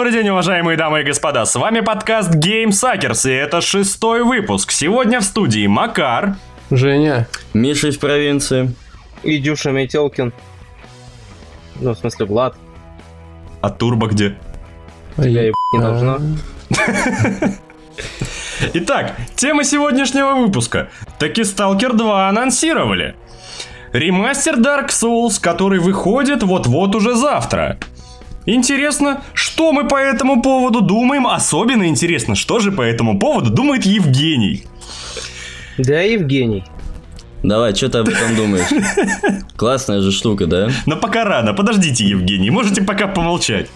Добрый день, уважаемые дамы и господа. С вами подкаст Game Suckers, и это шестой выпуск. Сегодня в студии Макар, Женя. Миша из провинции. И Дюша Метелкин. Ну, в смысле, Влад. а Турбо где? Тебя ебать не должно. Итак, тема сегодняшнего выпуска. Таки Stalker 2 анонсировали. Ремастер Dark Souls, который выходит вот-вот уже завтра. Интересно, что мы по этому поводу думаем? Особенно интересно, что же по этому поводу думает Евгений. Да, Евгений. Давай, что ты об этом думаешь? Классная же штука, да? Но пока рано, подождите, Евгений, можете пока помолчать.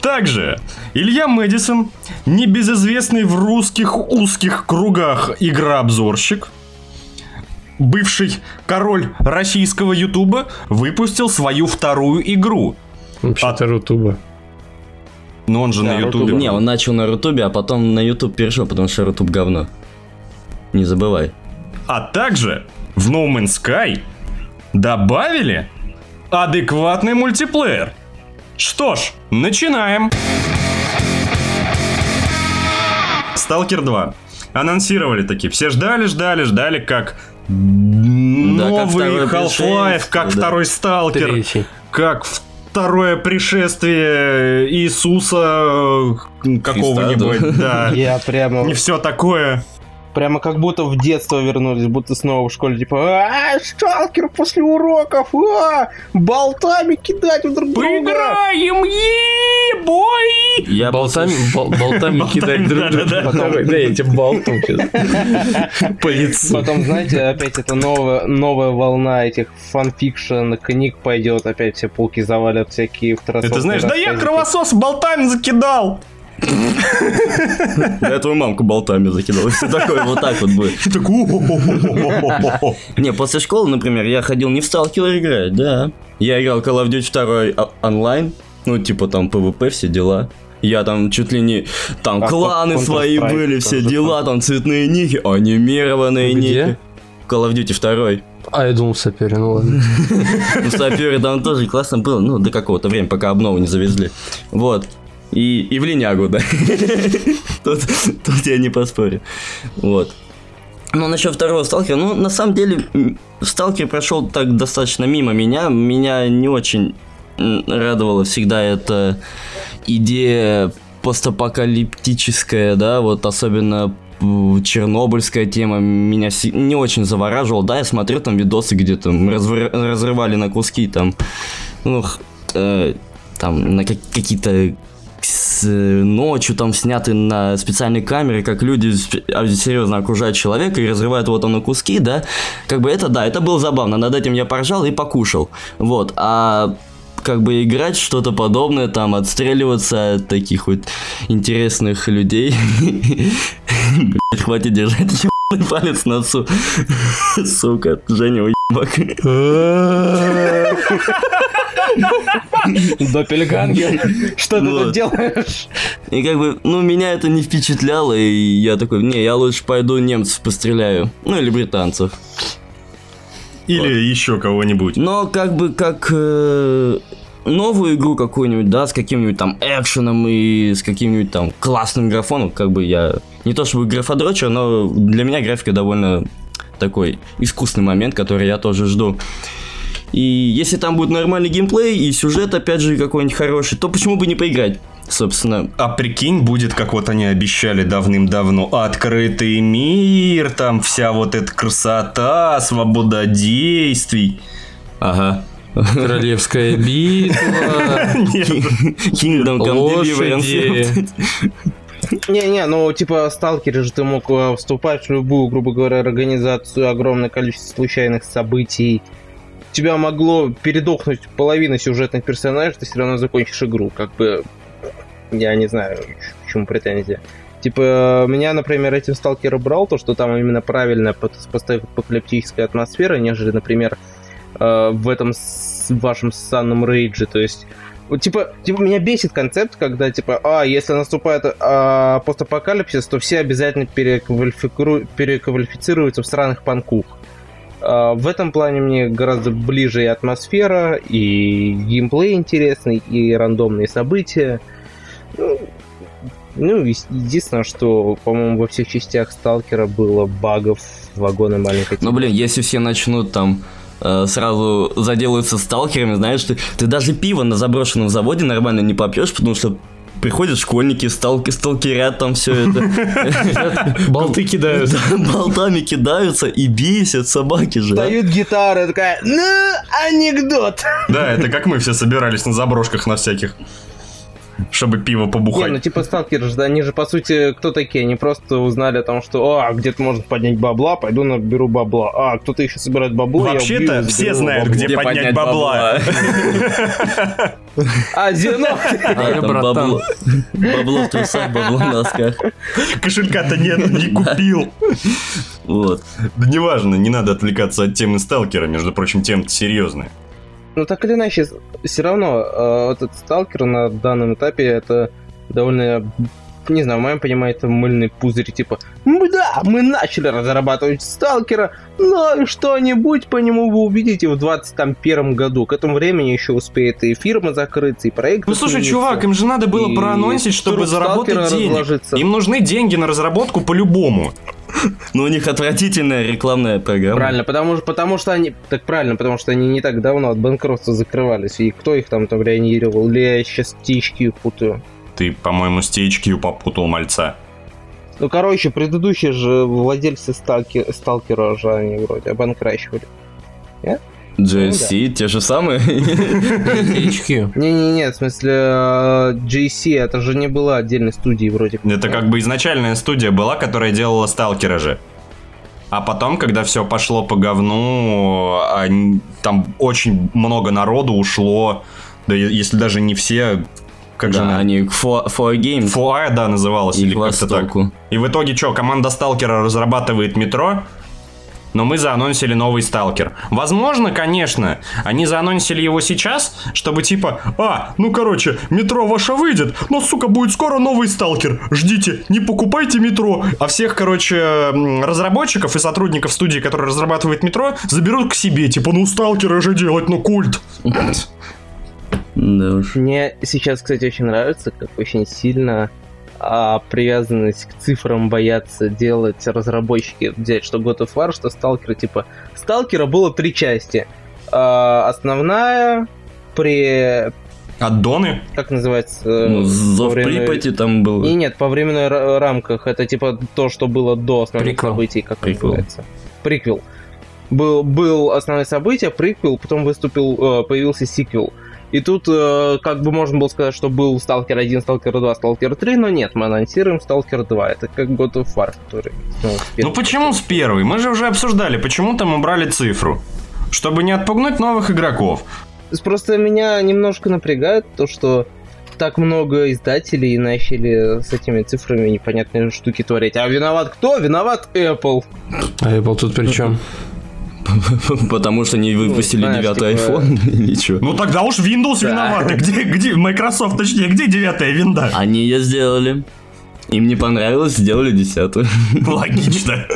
Также Илья Мэдисон, небезызвестный в русских узких кругах игрообзорщик, бывший король российского ютуба, выпустил свою вторую игру. Вообще-то Рутуба. Но он же Да, на ютубе. Не, он начал на Рутубе, а потом на Ютуб перешел, потому что Рутуб говно. Не забывай. А также в No Man's Sky добавили адекватный мультиплеер. Что ж, начинаем. Сталкер 2. Анонсировали такие. Все ждали, ждали, ждали, как как новый Half-Life, как да. второй Сталкер, Третий. как второе пришествие Иисуса э, какого-нибудь, да. Я прямо, Не все такое. Прямо как будто в детство вернулись, будто снова в школе, типа, а, сталкер после уроков, а, болтами кидать в друг друга. Поиграем, е-бой! Я Болтами, бол- болтами кидать друг друга. Давай, Да, я тебе сейчас. По лицу. Потом, знаете, опять это новая, новая волна этих fanfiction книг пойдет, опять все полки завалят всякие второсортные Это знаешь, да я кровосос болтами закидал. Я твою мамку болтами закидал. Все такое вот так вот будет. Не, после школы, например, я ходил не в Сталкер играть, да. Я играл Call of Duty 2 а- онлайн, ну, типа там PvP, все дела. Я там чуть ли не... Там А кланы свои были, все дела, там цветные ники, анимированные ники. Call of Duty 2. А, я думал, сапери, ну ладно. Ну, саперы там тоже классно было, ну, до какого-то времени, пока обнову не завезли. Вот. И, и в линягу, да. Тут, тут я не поспорю. Вот. Ну, насчет второго сталкера, ну, на самом деле, сталкер прошел так достаточно мимо меня. Меня не очень радовала всегда эта идея постапокалиптическая, да, вот особенно чернобыльская тема меня не очень завораживала. Да, я смотрю там видосы, где там разрывали на куски там, ну, э, там на как- какие-то с- ночью там сняты на специальной камере, как люди а, серьезно окружают человека и разрывают его там на куски, да, как бы это, да, это было забавно, над этим я поржал и покушал, вот, а как бы играть что-то подобное, там, отстреливаться от таких вот интересных людей, Блядь, хватит держать палец на носу, сука, Женя уебак. Доппельгангер, что ты тут делаешь? И как бы, ну, меня это не впечатляло, и я такой, не, я лучше пойду немцев постреляю. Ну, или британцев. Или еще кого-нибудь. Но как бы, как э, новую игру какую-нибудь, да, с каким-нибудь там экшеном и с каким-нибудь там классным графоном, как бы я... Не то чтобы графодрочер, но для меня графика довольно такой искусный момент, который я тоже жду. И если там будет нормальный геймплей и сюжет, опять же, какой-нибудь хороший, то почему бы не поиграть? Собственно, А прикинь, будет, как вот они обещали давным-давно, открытый мир, там вся вот эта красота, свобода действий. ага. Королевская битва. Kingdom Come. Не-не, ну типа в сталкере же ты мог э, вступать в любую, грубо говоря, организацию, огромное количество случайных событий. Тебя могло передохнуть половина сюжетных персонажей, ты все равно закончишь игру. Как бы, я не знаю, к чему претензия. Типа, меня, например, этим сталкер брал, то, что там именно правильная постапокалиптическая атмосфера, нежели, например, э, в этом вашем санном рейдже. То есть, типа, типа, меня бесит концепт, когда, типа, а, если наступает а, постапокалипсис, то все обязательно переквалифицируются в странных панкух. А, в этом плане мне гораздо ближе и атмосфера, и геймплей интересный, и рандомные события. Ну, ну, единственное, что, по-моему, во всех частях Сталкера было багов вагоны маленькой. Ну, блин, если все начнут там э, сразу заделаются сталкерами, знаешь, ты, ты даже пиво на заброшенном заводе нормально не попьешь, потому что приходят школьники, сталки, сталкерят там все это. Болты кидают. Да, Болтами кидаются и бесят собаки же. Дают гитары, такая, ну, анекдот. Да, это как мы все собирались на заброшках на всяких. Чтобы пиво Не, ну побухать. типа сталкеры же, они же по сути кто такие? Они просто узнали о том, что а, где-то можно поднять бабла, пойду наберу бабла. А, кто-то еще собирает бабло, я убью, Вообще-то все знают, бабло. где поднять бабла. А, зерно. Да, там братан. бабло, бабло в трусах, бабло в носках. Кошелька-то нет, не купил. Вот. Да неважно, не надо отвлекаться от темы сталкера, между прочим, тема серьезная. Ну так или иначе, все равно э, этот сталкер на данном этапе это довольно, не знаю, в моем понимании, это мыльный пузырь, типа, «Ну да, мы начали разрабатывать сталкера, но что-нибудь по нему вы увидите в 21 году. К этому времени еще успеет и фирма закрыться, и проект Ну слушай, чувак, им же надо было и проанонсить, чтобы заработать денег. разложится. Им нужны деньги на разработку по-любому. Но у них отвратительная рекламная программа. Правильно, потому, что- потому что они... Так правильно, потому что они не так давно от банкротства закрывались. И кто их там там реанимировал? Или я сейчас THQ путаю? Ты, по-моему, с THQ попутал мальца. Ну, короче, предыдущие же владельцы сталки... сталкера же они вроде обанкращивали. GSC, те же самые. HQ. Не-не-не, в смысле, э, GC, это же не была отдельной студией вроде. Это как бы изначальная студия была, которая делала сталкера же. А потом, когда все пошло по говну, они- там очень много народу ушло. Да если даже не все, как же Да, она? они for, for Games Фуа, да, называлась, и или как-то так. И в итоге что, команда Сталкера разрабатывает метро, но мы заанонсили новый Сталкер. Возможно, конечно, они заанонсили его сейчас, чтобы типа, а, ну короче, метро ваше выйдет, но, сука, будет скоро новый Сталкер. Ждите, не покупайте метро. А всех, короче, разработчиков и сотрудников студии, которые разрабатывают метро, заберут к себе. Типа, ну Сталкера же делать, ну культ. Да уж. Мне сейчас, кстати, очень нравится, как очень сильно а, привязанность к цифрам боятся делать разработчики. Взять, что God of War, что Сталкера, типа... Сталкера было три части. А, основная, при... Аддоны? Как называется? Ну, э, Зов во время- Припяти там был. Не, нет, по временной ра- рамках. Это типа то, что было до основных Приквел. событий, как Приквел. называется. Приквел. Был, был основное событие, приквел, потом выступил, э, появился сиквел. И тут э, как бы можно было сказать, что был Сталкер 1, Сталкер 2, Сталкер 3, но нет, мы анонсируем Сталкер 2. Это как God of War, который... ну, Ну почему с первой? Мы же уже обсуждали, почему там убрали цифру. Чтобы не отпугнуть новых игроков. Просто меня немножко напрягает то, что так много издателей начали с этими цифрами непонятные штуки творить. А виноват кто? Виноват Apple. А Apple тут при чем? Потому что не выпустили знаешь, девятый iPhone или что? Ну тогда уж Windows Да. виноваты. Где, где, Microsoft, точнее, где девятая винда? Они ее сделали. Им не понравилось, сделали десятую. Логично.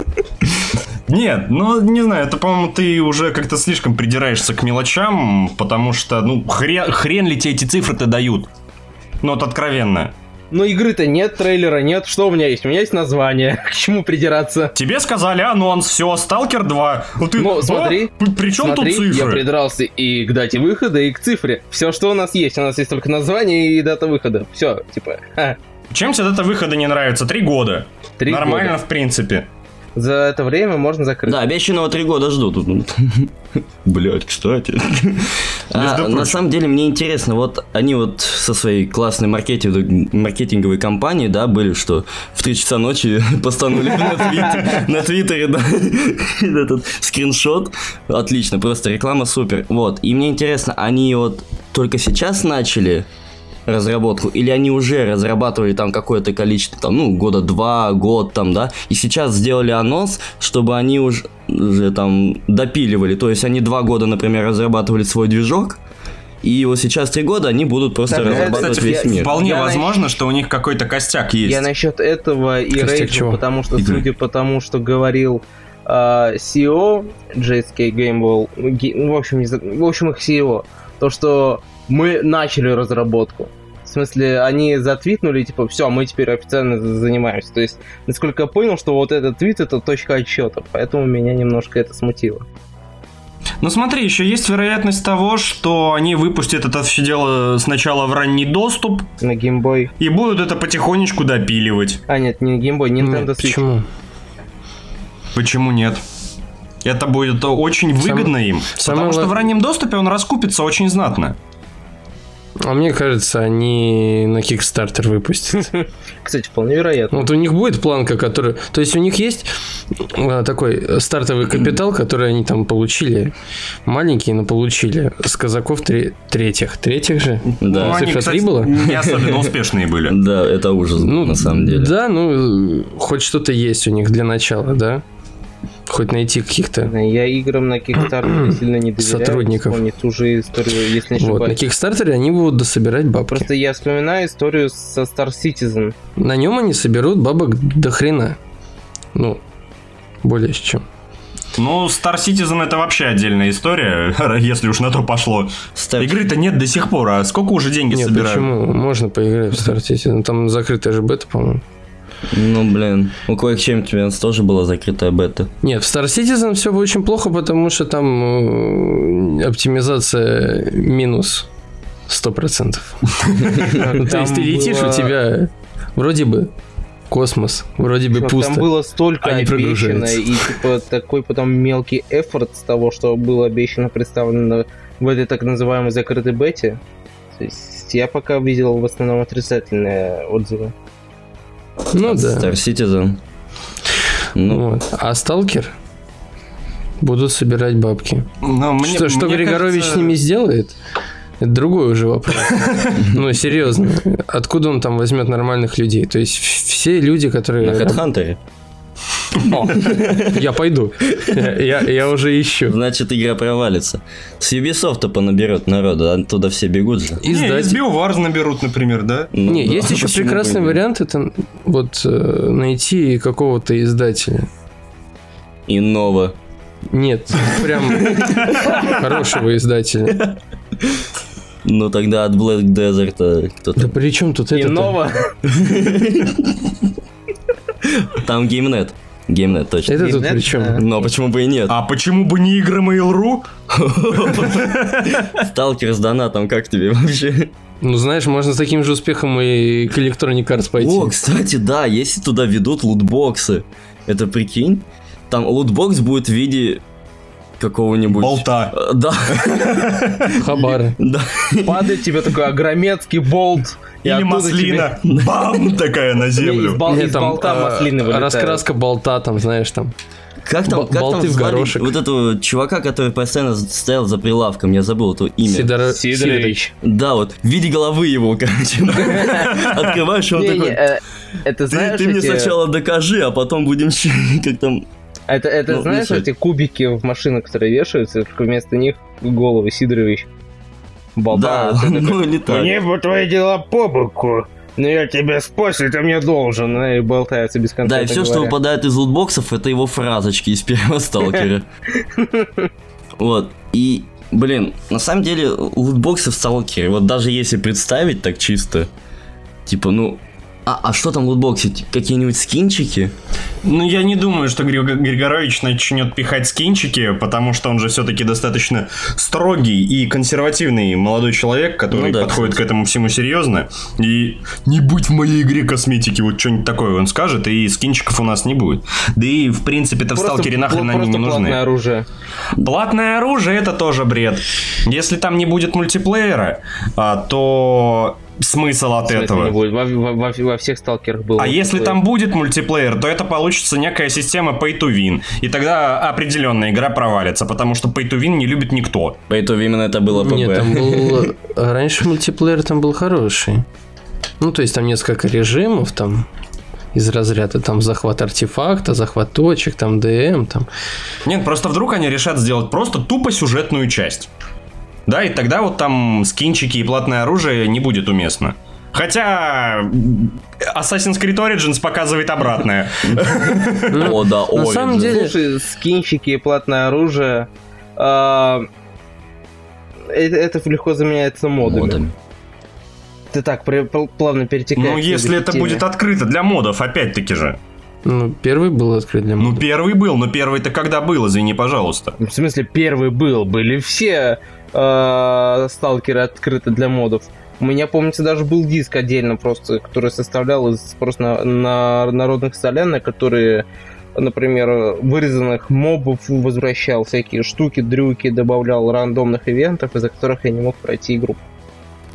Нет, ну не знаю, это, по-моему, ты уже как-то слишком придираешься к мелочам, потому что, ну, хрен, хрен ли тебе эти цифры-то дают? Ну, вот откровенно. Но игры-то нет, трейлера нет. Что у меня есть? У меня есть название. К чему придираться? Тебе сказали анонс, все, Сталкер 2. Ну, ты, Ну, смотри, при чем Смотри, тут я цифры? придрался и к дате выхода, и к цифре. Все, что у нас есть. У нас есть только название и дата выхода. Все, типа, ха, Чем тебе дата выхода не нравится? Три года. три Нормально, года. в принципе. За это время можно закрыть. Да, обещанного три года ждут. Блять, кстати. А, на самом деле мне интересно, вот они вот со своей классной маркетинг- маркетинговой компанией, да, были, что в 3 часа ночи постановили на твит- на твиттере, да, этот скриншот. Отлично, просто реклама супер. Вот, и мне интересно, они вот только сейчас начали разработку, или они уже разрабатывали там какое-то количество, там, ну, года два, год там, да, и сейчас сделали анонс, чтобы они уже, уже там допиливали, то есть они два года, например, разрабатывали свой движок, и вот сейчас три года они будут просто Так, разрабатывать кстати, весь я- мир. Вполне Я возможно, что у них какой-то костяк есть. Я насчет этого и рейджу, потому что, Игры. судя по тому, что говорил а, CEO JSK Gameball, Ге- ну, в общем, не за- в общем, их CEO, то, что мы начали разработку. В смысле, они затвитнули, типа, все, мы теперь официально занимаемся. То есть, насколько я понял, что вот этот твит это точка отсчета, поэтому меня немножко это смутило. Ну смотри, еще есть вероятность того, что они выпустят это все дело сначала в ранний доступ На геймбой. и будут это потихонечку допиливать. А, нет, не геймбой, Нет, Nintendo Switch. почему? Почему нет? Это будет очень выгодно им, самое потому что ла- в раннем доступе он раскупится очень знатно. А мне кажется, они на Kickstarter выпустят. Кстати, вполне вероятно. Вот у них будет планка, которая... То есть у них есть а, такой стартовый капитал, который они там получили. Маленький, но получили. С казаков тре- третьих. Третьих же? Да. Ну, они, Цифра кстати, три была? не особенно успешные были. Да, это ужас, Ну, на самом деле. Да, ну, хоть что-то есть у них для начала, да? Хоть найти каких-то... Я играм на Kickstarter сильно не доверяю. Сотрудников. Вспомни ту же историю, если не Вот, на ошибаюсь. Кикстартере они будут дособирать бабки. Просто я вспоминаю историю со Star Citizen. На нем они соберут бабок до хрена. Ну, более чем. Ну, Star Citizen это вообще отдельная история, если уж на то пошло. Ставь- Игры-то нет до сих пор, а сколько уже деньги Нет, собирают? почему? Можно поиграть в Star Citizen. Там закрытая же бета, по-моему. Ну, блин. У Quake Champions тоже была закрытая бета. Нет, в Star Citizen все очень плохо, потому что там э, оптимизация минус 100%. Ну, То есть ты летишь, у тебя вроде бы космос, вроде бы Чувак, пусто. Там было столько не обещано, и типа такой потом мелкий эфорт с того, что было обещано представлено в этой так называемой закрытой бете. То есть я пока видел в основном отрицательные отзывы. Ну да. Star Citizen. Ну, Вот. А Сталкер будут собирать бабки. Ну, мне- что что мне Григорович кажется, с ними сделает? Это другой уже вопрос. Ну, серьезно. Откуда он там возьмет нормальных людей? То есть все люди, на которые... Headhunter. О, я пойду. Я, я уже ищу. Значит, игра провалится. С Ubisoft понаберет народа, а туда все бегут же. Не, из. BioWars наберут, например, да? Ну Не, да, есть еще прекрасный вариант, это вот э, найти какого-то издателя. Иного. Нет, прям хорошего издателя. Ну тогда от Black Desert а, Да кто-то. при чем тут это? Иного. Там геймнет. Геймнет, точно. Это тут при чем? Но почему бы и нет? А почему бы не игры Mail.ru? Сталкер с донатом, как тебе вообще? Ну, знаешь, можно с таким же успехом и к Electronic Arts пойти. О, кстати, да, если туда ведут лутбоксы, это прикинь, там лутбокс будет в виде какого-нибудь... Болта. Э, Да, Хабары. да. Падает тебе такой огрометский болт. и Или маслина. тебе- Бам! Такая на Не, из, землю. бол- Нет, из там, болта э, маслины вылетает. Раскраска болта, там, знаешь, там. Как там, Б- как болты там в горошек. вот этого чувака, который постоянно стоял за прилавком, я забыл это имя. Сидоро- Сидорович. Да, вот, в виде головы его, короче. Открываешь, он такой... э, это Ты, знаешь ты мне сначала докажи, а потом будем как там... Это, это Ну, знаешь эти кубики в машинах, которые вешаются, только вместо них головы Сидорович Да. Ты такой, ну не так. Мне бы твои дела по боку, но я тебя спасу, ты мне должен. И болтаются без конца. Да, и все, что выпадает из лутбоксов, это его фразочки из первого сталкера. Вот. И, блин, на самом деле, лутбоксы в сталкере, вот даже если представить так чисто, типа, ну, а, а что там в лутбоксе? Какие-нибудь скинчики? Ну, я не думаю, что Григ- Григорович начнет пихать скинчики, потому что он же все-таки достаточно строгий и консервативный молодой человек, который Ну да, подходит кстати. к этому всему серьезно. И не будь в моей игре косметики, вот что-нибудь такое он скажет, и скинчиков у нас не будет. Да и, в принципе-то в сталкере нахрен они не нужны. платное оружие. Платное оружие это тоже бред. Если там не будет мультиплеера, а, то смысл от этого. не будет? Во, во- во- во всех сталкерах было. А если там будет мультиплеер, то это получится некая система pay to win. И тогда определенная игра провалится, потому что pay to win не любит никто. Поэтому именно это было ПБ. Нет, там был... а Раньше мультиплеер там был хороший. Ну, то есть там несколько режимов, там из разряда там захват артефакта, захват точек, там ДМ, там. Нет, просто вдруг они решат сделать просто тупо сюжетную часть. Да, и тогда вот там скинчики и платное оружие не будет уместно. Хотя Assassin's Creed Origins показывает обратное. О, да, На самом деле- Слушай, скинчики и платное оружие. а, это, это легко заменяется модами. Ты так плавно перетекаешь. Ну, если это будет открыто для модов, опять-таки же. Ну, первый был открыт для Ну, моды. первый был, но первый-то когда был, извини, пожалуйста. В смысле, первый был, были все э, сталкеры открыты для модов. У меня, помните, даже был диск отдельно просто, который составлял из просто на, на народных солянок, которые, например, вырезанных мобов возвращал, всякие штуки, дрюки, добавлял рандомных ивентов, из-за которых я не мог пройти игру.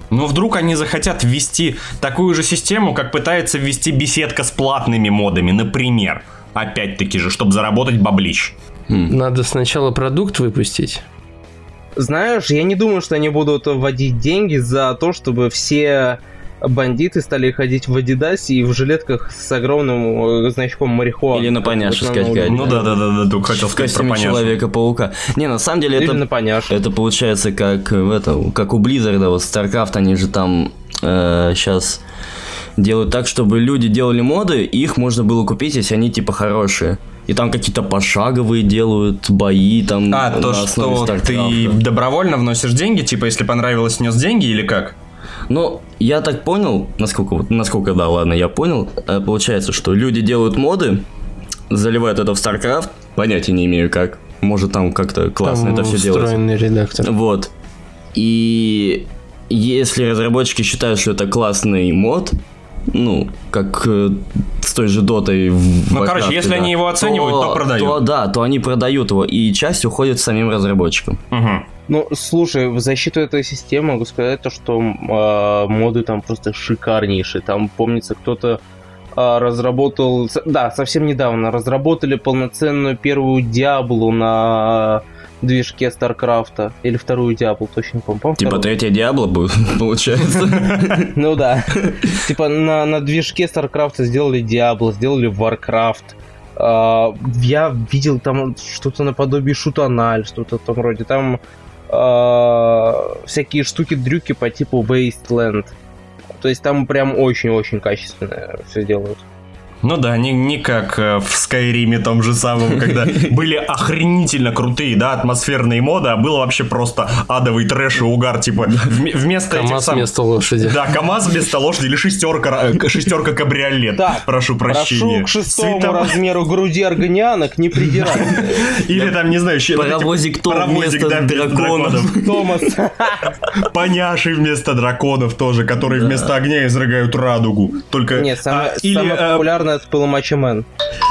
Но вдруг они захотят ввести такую же систему, как пытается ввести беседка с платными модами, например. Опять-таки же, чтобы заработать баблищ. Хм. Надо сначала продукт выпустить. Знаешь, я не думаю, что они будут вводить деньги за то, чтобы все бандиты стали ходить в Адидасе и в жилетках с огромным э, значком марихуаны. Или на поняше новом- Ну да, да, да, да, только хотел В сказать про. Человека-паука. Не, на самом деле Или это... на поняше. Это получается как в это, как у Blizzard, вот StarCraft, они же там сейчас делают так, чтобы люди делали моды, и их можно было купить, если они типа хорошие. И там какие-то пошаговые делают бои там А, на то, что ты добровольно вносишь деньги, типа, если понравилось, внес деньги или как? Ну, я так понял, насколько, вот- насколько, да, ладно, я понял, э, получается, что люди делают моды, заливают это в StarCraft, понятия не имею как, может там как-то классно Там это все делается. встроенный редактор. Вот. И если разработчики считают, что это классный мод, ну, как э, с той же дотой в Ну, короче, если да, они его оценивают, то продают. То, да, то они продают его, и часть уходит самим разработчикам. Угу. Ну, слушай, в защиту этой системы могу сказать то, что э, моды там просто шикарнейшие. Там, помнится, кто-то э, разработал... Да, совсем недавно разработали полноценную первую Диаблу на движке Старкрафта. Или вторую Диаблу, точно не помню. По-моему, Типа вторую. третья Диабло будет, получается. Ну да. Типа на, на движке Старкрафта сделали Диабло, сделали Warcraft. А, Я видел там что-то наподобие шутаналь, что-то там вроде. Там а, всякие штуки-дрюки по типу Wasteland. То есть там прям очень-очень качественно все делают. Ну да, не, не как э, в Скайриме том же самом, когда были охренительно крутые, да, атмосферные моды, а было вообще просто адовый трэш и угар, типа вме- вместо этих КамАЗ сам- вместо лошади. Да, КамАЗ вместо лошади или шестерка, э, шестерка кабриолет. Так, прошу прощения. Прошу к шестому Светофор- размеру груди органианок не придираться. Или там, не знаю, Паровозик Том вместо драконов. Томас. Поняши вместо драконов тоже, которые вместо огня изрыгают радугу. Только Нет, самое, а, или самое э, популярное это Пыломача Мэн.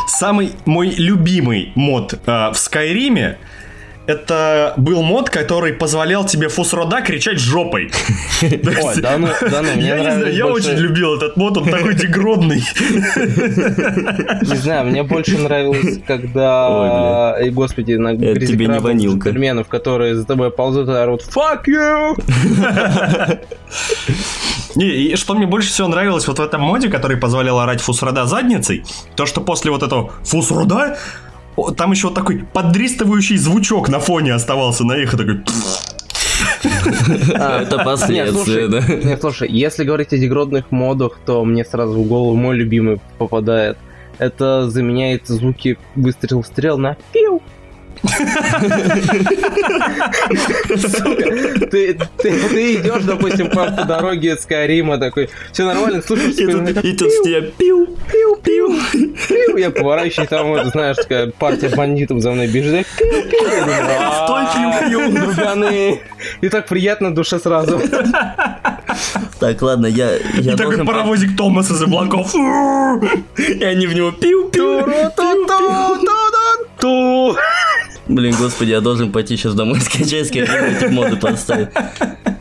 самый мой любимый мод э, в Скайриме это был мод, который позволял тебе фусрода кричать жопой. Ой, да ну, да ну, мне Я не знаю, я очень любил этот мод, он такой дегродный. Не знаю, мне больше нравилось, когда, эй, господи, на тебе не ванилка. джентльменов, которые за тобой ползут и орут «Fuck you!» Не, и что мне больше всего нравилось вот в этом моде, который позволял орать фусрода задницей, то что после вот этого фусрода о, там еще вот такой поддристывающий звучок на фоне оставался на эхо такой. А, Это последствия, да. нет, слушай, если говорить о дегродных модах, то мне сразу в голову мой любимый попадает. Это заменяет звуки выстрел-стрел на пиу. Ты, ты, ты идешь, допустим, по, дороге с Карима такой, все нормально, слушаешь, И тут, и тут с тебя пиу, пиу, пиу. пиу, я поворачиваюсь, там, вот, знаешь, такая партия бандитов за мной бежит, пиу, пиу, я думаю, Стой, «А, пиу, пиу. друганы». И так приятно душе сразу. Так, ладно, я, я И такой паровозик Томас из облаков. И они в него пиу, пиу, Ту. Блин, господи, я должен пойти сейчас домой скачать, эти моды поставить.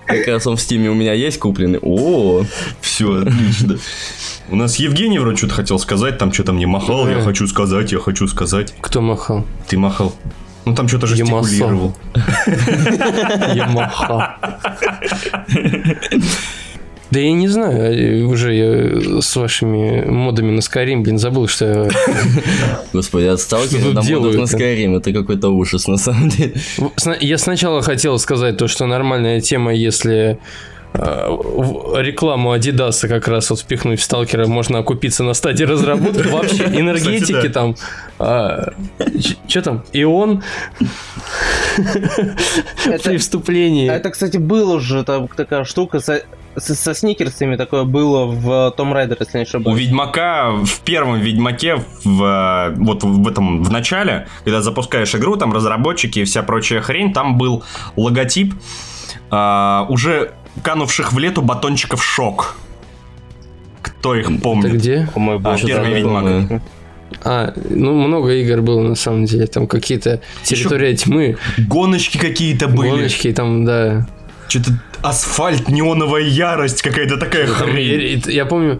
Как раз он в стиме у меня есть купленный. О, Все, отлично. У нас Евгений вроде что-то хотел сказать, там что-то мне махал, я Да. хочу сказать, я хочу сказать. Кто махал? Ты махал. Ну там что-то Ямасо. жестикулировал. Ямаха. Да я не знаю, э, уже я с вашими модами на Skyrim, блин, забыл, что я... господи, от сталкера Что до тут модов на? Skyrim, это какой-то ужас на самом деле. Я сначала хотел сказать то, что нормальная тема, если э, рекламу Адидаса как раз вот впихнуть в сталкера можно окупиться на стадии разработки. Вообще, энергетики там, что там, ион при Это, вступлении. это, кстати, было уже там такая штука. со- сникерсами такое было в Том Райдер, если не У ошибаюсь. Ведьмака, в первом Ведьмаке, в, э, вот в этом, в начале, когда запускаешь игру, там разработчики и вся прочая хрень, там был логотип а, уже канувших в лету батончиков шок. Кто их Это помнит? где? О мой А, первый Ведьмак. помню. А, ну много игр было на самом деле. Там какие-то территория тьмы, Гоночки какие-то были. гоночки, там, да. Что-то асфальт, неоновая ярость, какая-то такая Там, хрень. и- я помню,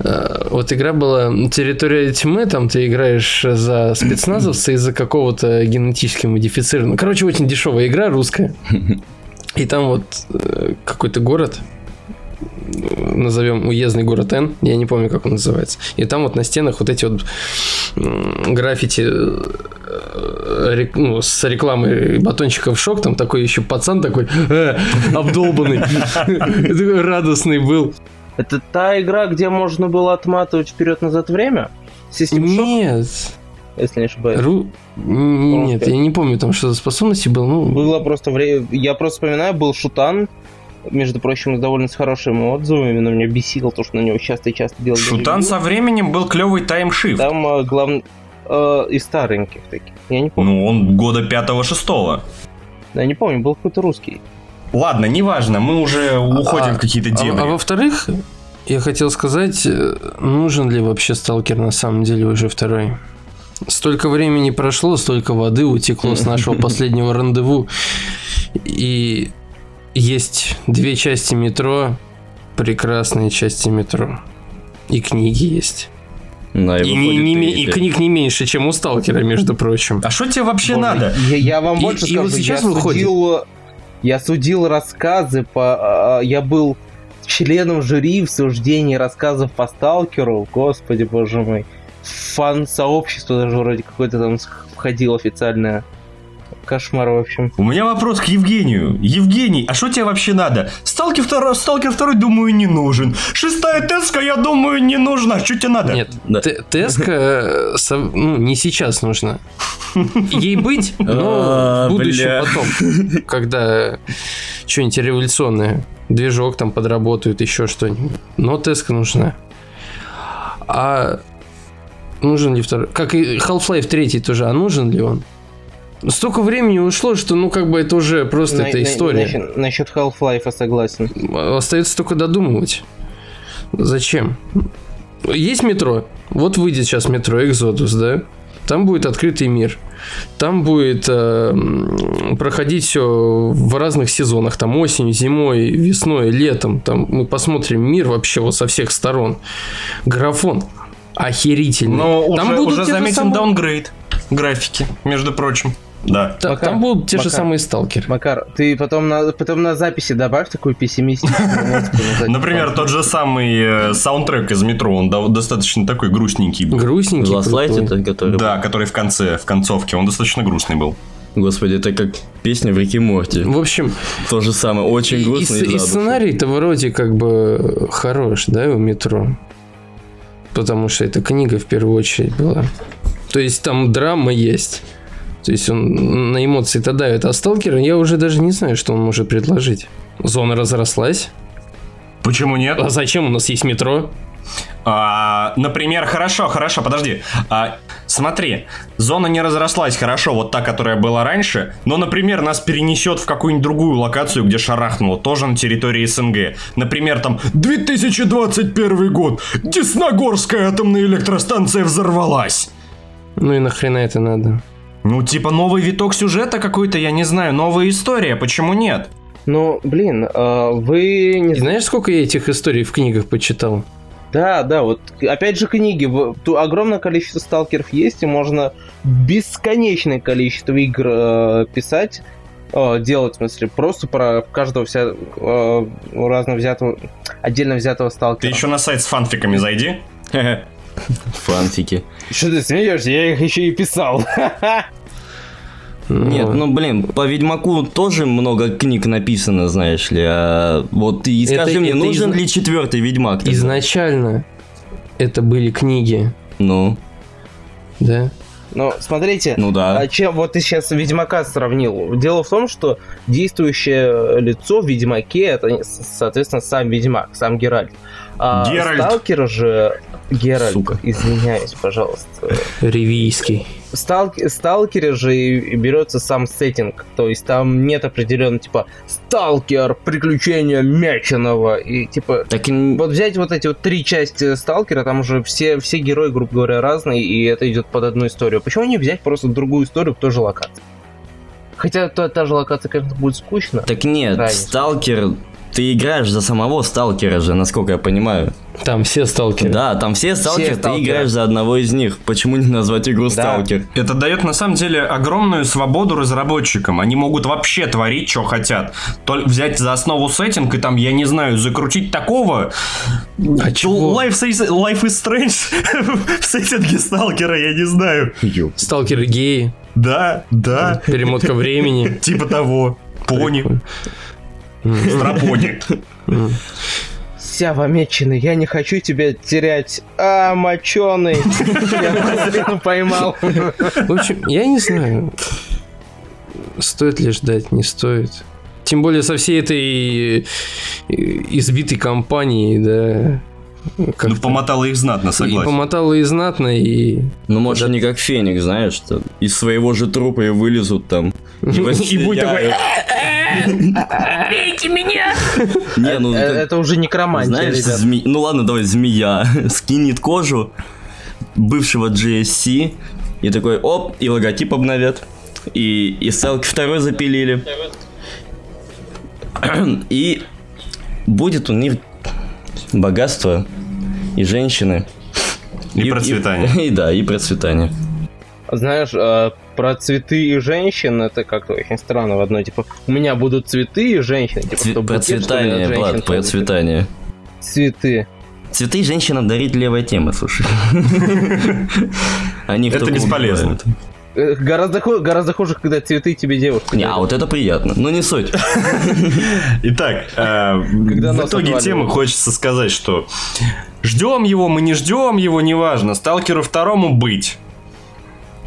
э, вот игра была «Территория тьмы», там ты играешь за спецназовца из-за какого-то генетически модифицированного. Короче, очень дешевая игра русская. И там вот э, какой-то город, назовем уездный город Н, я не помню, как он называется. И там вот на стенах вот эти вот граффити э, рек- ну, с рекламой батончиков шок, там такой еще пацан такой э, обдолбанный, радостный был. Это та игра, где можно было отматывать вперед-назад время? Shock, Нет, если не ошибаюсь. Ру... Нет, я не помню, там что за способности был. Ну, Было просто время... Я просто вспоминаю, был Шутан, между прочим, с довольно с хорошими отзывами, но меня бесило то, что на него часто и часто делали Шутан со временем был клевый таймшифт. Там э, главный... э, из стареньких таких. Я не помню. Ну, он года пятого-шестого. Я не помню, был какой-то русский. Ладно, неважно, мы уже уходим А- в какие-то а, а дебри. во-вторых, я хотел сказать, э, нужен ли вообще сталкер на самом деле уже второй? Столько времени прошло, столько воды утекло с нашего последнего рандеву. И есть две части метро, прекрасные части метро. И книги есть. Да, И, не- выходит не третья. и книг не меньше, чем у сталкера, между прочим. А что тебе вообще Боже, надо? Я, я вам И- больше и скажу, вот сейчас я выходит. судил, я судил рассказы по... а, Я был членом жюри в суждении рассказов по Сталкеру, господи боже мой. Фан-сообщество даже вроде какое-то там входило официальное. Кошмар, в общем. У меня вопрос к Евгению. Евгений, а что тебе вообще надо? Сталкер второй, Сталкер второй, думаю, не нужен. Шестая Теска, я думаю, не нужна. Что тебе надо? Нет, Да. Теска э, ну, не сейчас нужна. Ей быть, но А, в будущем бля. потом, когда что-нибудь революционное, движок там подработают, еще что-нибудь. Но Теска нужна. А нужен ли второй? Как и Half-Life 3 тоже, а нужен ли он? Столько времени ушло, что ну как бы это уже просто На- эта на- история. насчет- Насчет Half-Life согласен. Остается только додумывать. Зачем? Есть метро. Вот выйдет сейчас метро Экзодус, да? Там будет открытый мир. Там будет э, проходить все в разных сезонах. Там осенью, зимой, весной, летом. Там мы посмотрим мир вообще вот со всех сторон. Графон охерительный. Но там уже, будут уже те же заметен самые- даунгрейд графики, между прочим. Да. Та- Макар, там будут те же Макар. самые сталкеры. Макар, ты потом на, потом на записи добавь такую пессимистичную Например, тот же самый э, саундтрек из метро, он достаточно такой грустненький был. Грустненький. Last Light крутой. это, который... Да, который в конце, в концовке, он достаточно грустный был. Господи, это как песня в Рике Морти. В общем, То же самое, очень грустно и, и, и сценарий-то вроде как бы хорош, да, у метро. Потому что это книга в первую очередь была. То есть там драма есть. То есть он на эмоции-то давит. А сталкер, я уже даже не знаю, что он может предложить. Зона разрослась. Почему нет? А зачем у нас есть метро? А, например, хорошо, хорошо, подожди. А, смотри, зона не разрослась хорошо, вот та, которая была раньше, но, например, нас перенесет в какую-нибудь другую локацию, где шарахнуло, тоже на территории СНГ. Например, там 2021 год, Десногорская атомная электростанция взорвалась. Ну и нахрена это надо? Ну, типа новый виток сюжета какой-то, я не знаю, новая история, почему нет? Ну, блин, а, вы не знаешь, сколько я этих историй в книгах почитал? Да, да, вот опять же книги. в- Ту огромное количество сталкеров есть, и можно бесконечное количество игр э, писать, э, делать, в смысле, просто про каждого вся э, разно взятого, отдельно взятого Ты сталкера. еще на сайт с фанфиками зайди. Фанфики. Что ты смеешься? Я их еще и писал. Нет, Вот. ну блин, по Ведьмаку тоже много книг написано, знаешь ли. А вот и Это- скажи мне, это нужен изна- ли четвертый Ведьмак? тогда? Изначально это были книги, Ну, да? Но смотрите, Ну да. а чем вот ты сейчас Ведьмака сравнил? Дело в том, что действующее лицо в Ведьмаке это, соответственно, сам Ведьмак, сам Геральт. А Геральт. Сталкер же... Геральт, Сука. извиняюсь, пожалуйста. Ривийский. Сталк... Сталкере же и берется сам сеттинг, то есть там нет определенно типа Сталкер, приключения Мяченого и типа Так и- вот взять вот эти вот три части Сталкера, там уже все, все герои, грубо говоря, разные, и это идет под одну историю. Почему не взять просто другую историю в той же локации? Хотя та, та же локация, конечно, будет скучно. Так нет, Раньше. сталкер... Ты играешь за самого сталкера же, насколько я понимаю. Там все сталкеры. Да, там все сталкеры, ты сталкеры. играешь за одного из них. Почему не назвать игру Да. сталкер? Это дает на самом деле огромную свободу разработчикам. Они могут вообще творить, что хотят. Только взять за основу сеттинг и там, я не знаю, закрутить такого. А чего? Life, is- Life is Strange в сеттинге сталкера, я не знаю. Сталкеры геи, Да, да. перемотка времени. Типа того. Пони. Страпони. Сява Меченый, я не хочу тебя терять. А, моченый. Я поймал. В общем, я не знаю, стоит ли ждать, не стоит. Тем более со всей этой э, избитой компанией, да. Ну, Как-то помотала их знатно, и согласен. помотало и знатно, и... Ну, может, они как Феникс, знаешь, что из своего же трупа и вылезут там. И будет такой... Не, ну, Э, это- Это уже некромантия, знаешь, ребят. зме- ну ладно, давай, змея скинет кожу бывшего GSC и такой, оп, и логотип обновят. И, и ссылки второй запилили. И будет у них богатство и женщины. И процветание. И, да, и процветание. Знаешь, э, про цветы и женщин, это как-то очень странно в одной, типа, у меня будут цветы и женщины. Типа, Цве- букет, процветание, женщин Влад, процветание. Цветы. Цветы женщинам дарить левая тема, слушай. Это бесполезно. Э, Гораздо, гораздо хуже, когда цветы тебе девушка. Не, а вот это приятно, но не суть. Итак, э, в итоге темы хочется сказать, что ждем его, мы не ждем его, неважно. Сталкеру второму быть.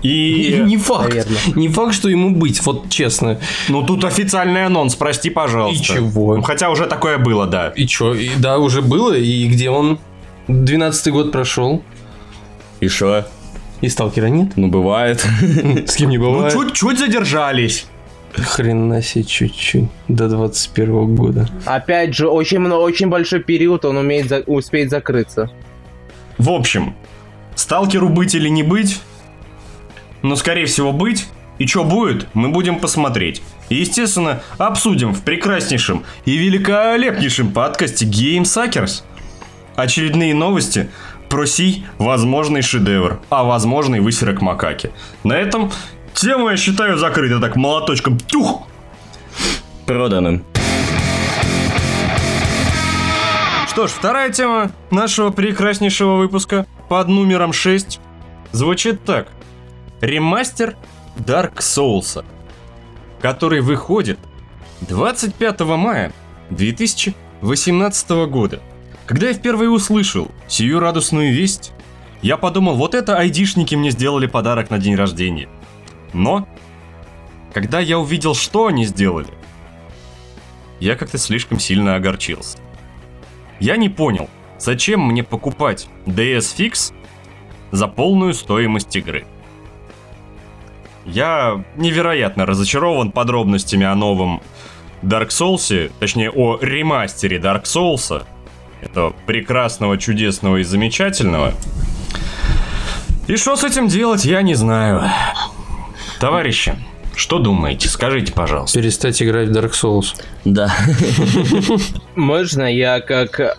И И, не факт. Наверно. Не факт, что ему быть, вот честно. ну тут официальный анонс, прости, пожалуйста. И чего? Ну, Хотя уже такое было, да. И чё? И, да, уже было, и где он? 12-й год прошел, И шо? и сталкера нет. Ну, бывает. С кем не Ну бывает. чуть-чуть задержались. Хрена себе чуть-чуть. До 21 года. Опять же, очень, много, очень большой период, он умеет за- успеть закрыться. В общем, сталкеру быть или не быть, но скорее всего быть. И что будет, мы будем посмотреть. И, естественно, обсудим в прекраснейшем и великолепнейшем подкасте Game Suckers очередные новости про сей возможный шедевр, а возможный высерок макаки. На этом тему, я считаю, закрыта так молоточком. Тюх! Продано. Что ж, вторая тема нашего прекраснейшего выпуска под номером 6 звучит так. Ремастер Dark Souls, который выходит 25 мая 2018 года. Когда я впервые услышал сию радостную весть, я подумал, вот это айдишники мне сделали подарок на день рождения. Но, когда я увидел, что они сделали, я как-то слишком сильно огорчился. Я не понял, зачем мне покупать DS Fix за полную стоимость игры. Я невероятно разочарован подробностями о новом Dark Souls, точнее о ремастере Dark Souls, этого прекрасного, чудесного и замечательного. И что с этим делать, я не знаю. Товарищи, что думаете? Скажите, пожалуйста. Перестать играть в Dark Souls. Да. Можно я как...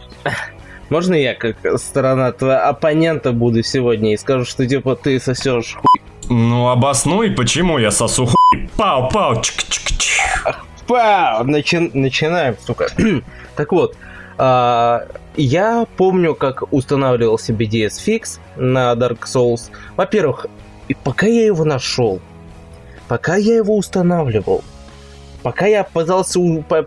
Можно я как сторона твоего оппонента буду сегодня и скажу, что типа ты сосешь хуй? Ну, обоснуй, почему я сосу хуй. Пау-пау, чик-чик-чик. Пау! Начи- Начинаем, сука. так вот, а, я помню, как устанавливал себе DS Fix на Dark Souls. Во-первых, и пока я его нашел, пока я его устанавливал, пока я пытался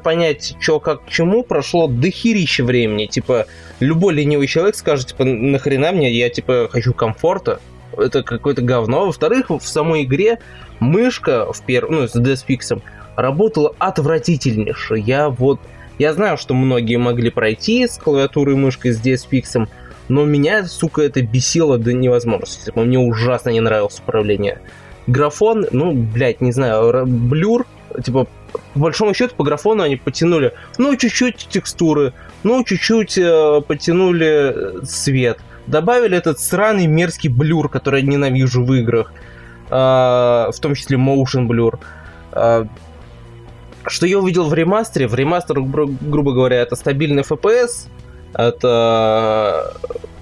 понять, что как к чему, прошло дохерища времени. Типа, любой ленивый человек скажет, типа, нахрена мне, я, типа, хочу комфорта. Это какое-то говно. Во-вторых, в самой игре мышка в пер... ну, с DSPX работала отвратительнейше. Я вот... Я знаю, что многие могли пройти с клавиатурой и мышкой с DSPX, но меня, сука, это бесило до невозможности. Типа, Мне ужасно не нравилось управление. Графон, ну, блядь, не знаю, блюр, типа, по большому счету по графону они потянули, ну, чуть-чуть текстуры, ну, чуть-чуть э, потянули э, свет. Добавили этот сраный мерзкий блюр, который я ненавижу в играх, э, в том числе motion blur. Э, что я увидел в ремастере? В ремастере, гру- грубо говоря, это стабильный FPS, это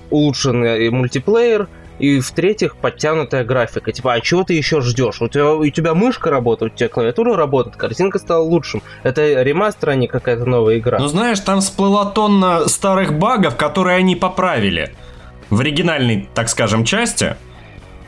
улучшенный мультиплеер, и в-третьих, подтянутая графика. Типа, а чего ты еще ждешь? У тебя, у тебя мышка работает, у тебя клавиатура работает, картинка стала лучшим. Это ремастер, а не какая-то новая игра. Ну знаешь, там всплыла тонна старых багов, которые они поправили. В оригинальной, так скажем, части.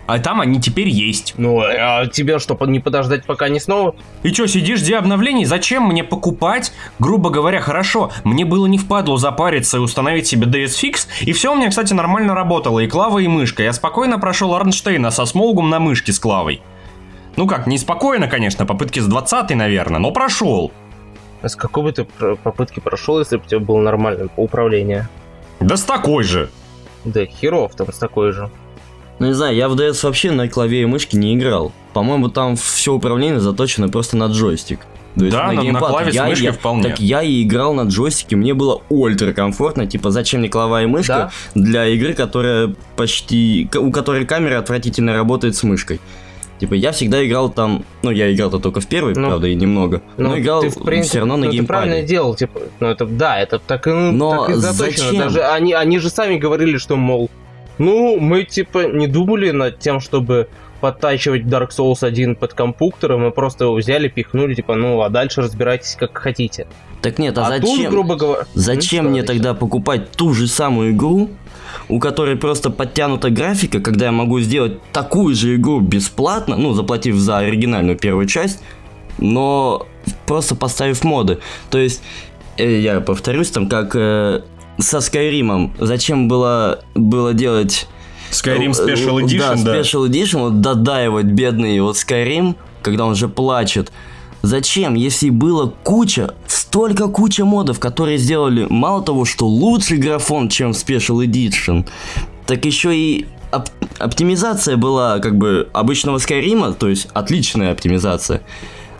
А там они теперь есть. Ну, а тебе что, не подождать, пока не снова? И чё, сидишь, жди обновлений? Зачем мне покупать? Грубо говоря, хорошо, мне было не впадло запариться и установить себе DS Fix, и все у меня, кстати, нормально работало, и клава, и мышка. Я спокойно прошел Арнштейна со смолгом на мышке с клавой. Ну как, не спокойно, конечно, попытки с 20 наверное, но прошел. А с какой бы ты попытки прошел, если бы у тебя было нормальное управление? Да с такой же. Да херов там с такой же. Ну не знаю, я в DS вообще на клаве и мышке не играл. По-моему, там все управление заточено просто на джойстик. То есть Да, на- на геймпад. клаве с Я- мышкой я- вполне. Так я и играл на джойстике, мне было ультра комфортно. Типа, зачем мне клава и мышка Да. для игры, которая почти... у которой камера отвратительно работает с мышкой. Типа, я всегда играл там... Ну, я играл-то только в первый, Ну, правда, и немного. Ну, но играл ты, в принципе, все равно на ну, ты правильно геймпаде. делал, типа, ну это да, это так и, Но так и заточено. зачем? Даже они, они же сами говорили, что мол, ну мы типа не думали над тем, чтобы подтачивать Dark Souls 1 под компьютером, мы просто его взяли, пихнули, типа, ну а дальше разбирайтесь как хотите. Так нет, а, А, тут, зачем? грубо говоря, Зачем Ну, мне тогда покупать ту же самую игру, у которой просто подтянута графика, когда я могу сделать такую же игру бесплатно, ну, заплатив за оригинальную первую часть, но просто поставив моды. То есть, э, я повторюсь, там, как э, со Скайримом, зачем было, было делать... Skyrim э, Special э, Edition, да. Да, Special Edition, вот додаивать бедный вот Skyrim, когда он же плачет. Зачем, если было куча, столько куча модов, которые сделали мало того, что лучший графон, чем Special Edition, так еще и оп- оптимизация была как бы обычного Скайрима, то есть отличная оптимизация.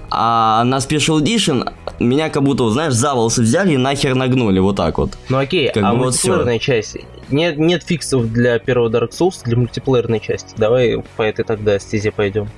А на Special Edition меня как будто, знаешь, за волосы взяли и нахер нагнули, вот так вот. Ну окей, Как а бы вот мультиплеерная часть? Нет, нет фиксов для первого Dark Souls, для мультиплеерной части. Давай по этой тогда стезе пойдем.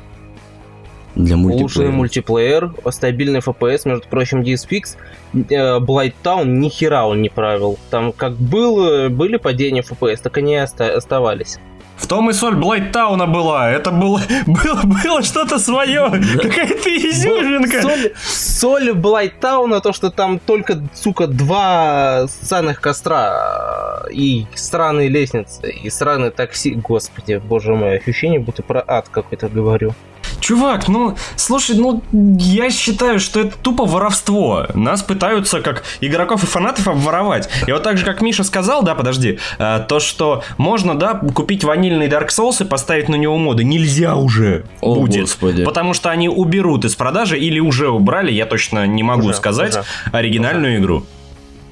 Для Улучшенный мультиплеер, стабильный FPS, между прочим, DSPX, э, Blight Town ни хера он не правил. Там как было, были падения FPS, так они и оста- оставались. В том и соль Блайттауна была. Это было, было, было что-то свое. Какая-то изюминка. Соль, соль Blight Town, то, что там только, сука, два ссаных костра э, и сраные лестницы, и сраные такси. Господи, боже мой, ощущение, будто про ад какой-то говорю. Чувак, ну, слушай, ну, я считаю, что это тупо воровство. Нас пытаются, как игроков и фанатов, обворовать. И вот так же, как Миша сказал, да, подожди, э, то, что можно, да, купить ванильный Dark Souls и поставить на него моды. Нельзя уже О, будет. господи. Потому что они уберут из продажи или уже убрали, я точно не могу Уже, сказать, уже. оригинальную игру.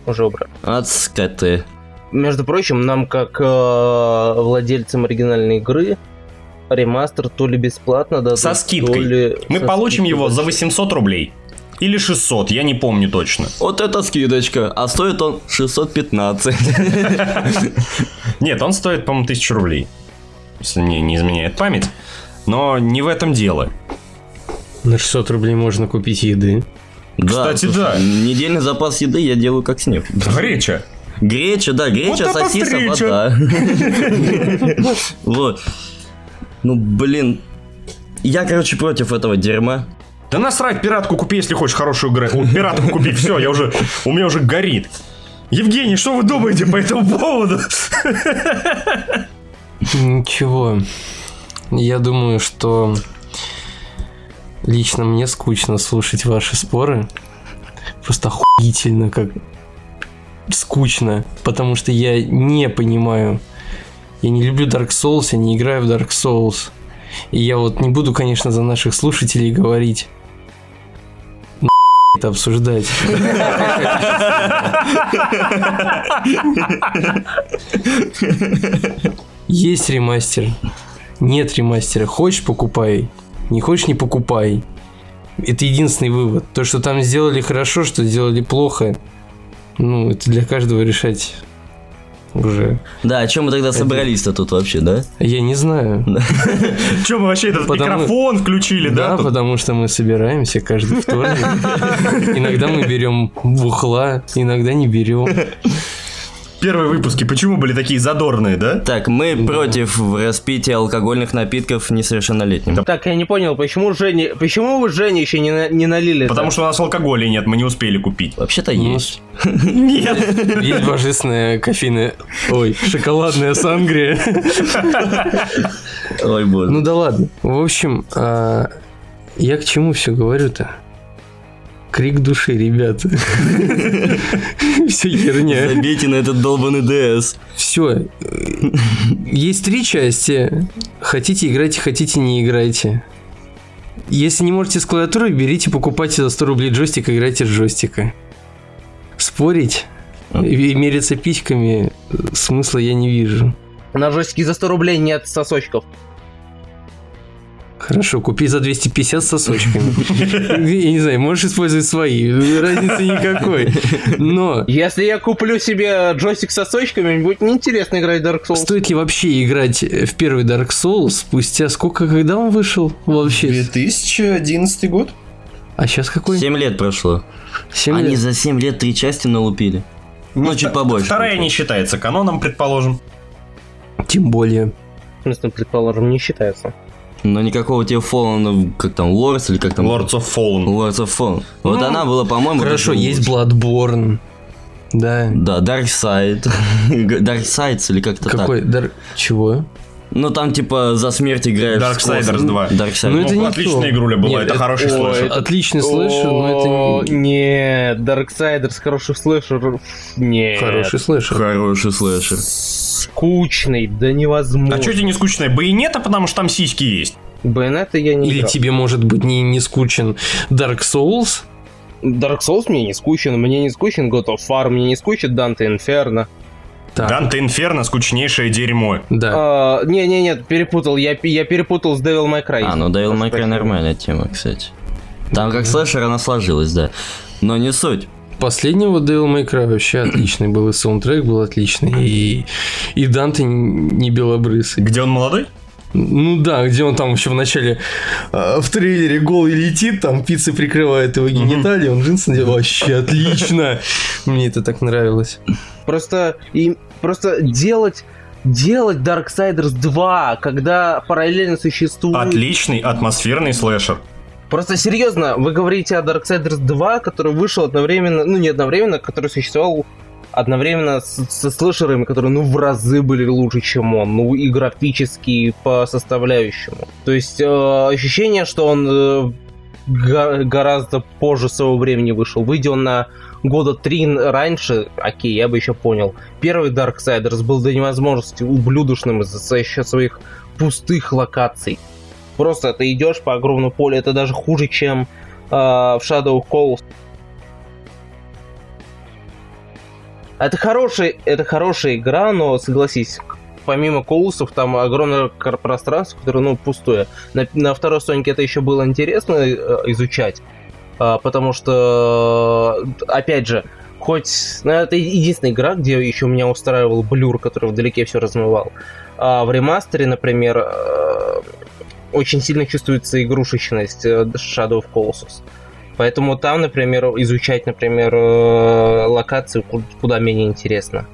Уже убрали. От скоты. Между прочим, нам как э, владельцам оригинальной игры ремастер то ли бесплатно дадут, Со скидкой. то ли Мы со получим скидкой его за большой. 800 рублей. Или 600, я не помню точно. Вот это скидочка, а стоит он 615. Нет, он стоит, по-моему, 1000 рублей. Если мне не изменяет память. Но не в этом дело. На 600 рублей можно купить еды. Да, Кстати, да. Недельный запас еды я делаю как снег. Греча. Греча, да, греча, Вот встреча. вода. Вот. Ну, блин. Я, короче, против этого дерьма. Да насрать, пиратку купи, если хочешь хорошую игру. Пиратку купи, все, я уже, у меня уже горит. Евгений, что вы думаете по этому поводу? Ничего. Я думаю, что лично мне скучно слушать ваши споры. Просто охуительно как скучно, потому что я не понимаю Я не люблю Dark Souls, я не играю в Dark Souls. И я вот не буду, конечно, за наших слушателей говорить. Это обсуждать. Есть ремастер. Нет ремастера. Хочешь покупай. Не хочешь не покупай. Это единственный вывод. То, что там сделали хорошо, что сделали плохо. Ну, это для каждого решать уже. Да, о чем мы тогда собрались-то тут вообще, да? Я не знаю. Че мы вообще этот микрофон включили, да? Да, потому что мы собираемся каждый вторник. Иногда мы берем бухла, иногда не берем. Первые выпуски почему были такие задорные, да? Так, мы против распития алкогольных напитков несовершеннолетним. Так, я не понял, почему Женя, почему вы Жене еще не, на- не налили? Потому что у нас алкоголя нет, мы не успели купить. Вообще-то Ну, есть. Нет. Есть божественная кофейная... Ой, шоколадная сангрия. Ой, боже. Ну да ладно. В общем, а, я к чему все говорю-то? Крик души, ребята. Все херня. Забейте на этот долбанный ДС. Все. Есть три части. Хотите играйте, хотите не играйте. Если не можете с клавиатурой, берите, покупайте за 100 рублей джойстик, играйте с джойстика. Спорить и мериться письками э, смысла я не вижу. На джойстике за 100 рублей нет сосочков. Хорошо, купи за 250 с сосочками. Я не знаю, можешь использовать свои, разницы никакой. Но Если я куплю себе джойстик с сосочками, мне будет неинтересно играть в Dark Souls. стоит ли вообще играть в первый Dark Souls спустя сколько, когда он вышел вообще? 2011 год? А сейчас какой? 7 лет прошло. Семь Они лет. за 7 лет три части налупили. Ну, чуть побольше. Вторая не считается каноном, предположим. Тем более. В смысле, предположим, не считается. Но никакого тебе Fallen, как там, Lords или как там? Lords of Fallen. Lords of Fallen. Вот Ну, она была, по-моему... Хорошо, есть лучше. Bloodborne. Да. Да, Dark Side. Dark Sides или как-то так. Какой? Дар... Чего? Ну, там, типа, за смерть играешь... Darksiders с космосом. 2. Darksiders. Ну, это Ну, не отличная то. игруля была, Нет, это это- хороший слэшер. это- Отличный слэшер, но это не... Нет, Darksiders, хороших слэшеров. Нет. Хороший слэшер. Хороший слэшер. Скучный, да невозможно. А что тебе не скучная? Байонета, потому что там сиськи есть. Байонета я не Или играл. тебе, может быть, не, не скучен Dark Souls? Dark Souls мне не скучен, мне не скучен God of War, мне не скучен Данте Инферно. Так, Данте Инферно скучнейшее дерьмо. да. А, не, не, нет, перепутал, я, я перепутал с Devil May Cry. А, ну Devil May Cry нормальная тема, кстати. Там как слэшер она сложилась, да. Но не суть. Последнего Devil May Cry вообще отличный был, и саундтрек был отличный, и, и Данте не белобрысый. Где он молодой? Ну да, где он там еще в начале э, в трейлере голый летит, там пиццы прикрывает его гениталии, он джинсы надел. Вообще отлично. Мне это так нравилось. Просто, и, просто делать, делать Darksiders 2, когда параллельно существует... Отличный атмосферный слэшер. Просто серьезно, вы говорите о Darksiders 2, который вышел одновременно, ну не одновременно, который существовал одновременно с- со слэшерами, которые ну в разы были лучше, чем он, ну и графически, и по составляющему. То есть э, ощущение, что он э, га- гораздо позже своего времени вышел. Выйдя он на года три раньше, окей, я бы еще понял. Первый Darksiders был до невозможности ублюдочным из-за еще своих пустых локаций. Просто ты идешь по огромному полю, это даже хуже, чем э, в Shadow Colossus. Это хорошая, это хорошая игра, но согласись, помимо колоссов, там огромное пространство, которое, ну, пустое. На, на второй Сонике это еще было интересно э, изучать, а, потому что, опять же, хоть ну, это единственная игра, где еще меня устраивал блюр, который вдалеке все размывал. А в ремастере, например, э, очень сильно чувствуется игрушечность э, Shadow of Colossus. Поэтому там, например, изучать, например, э, локации ку- куда менее интересно,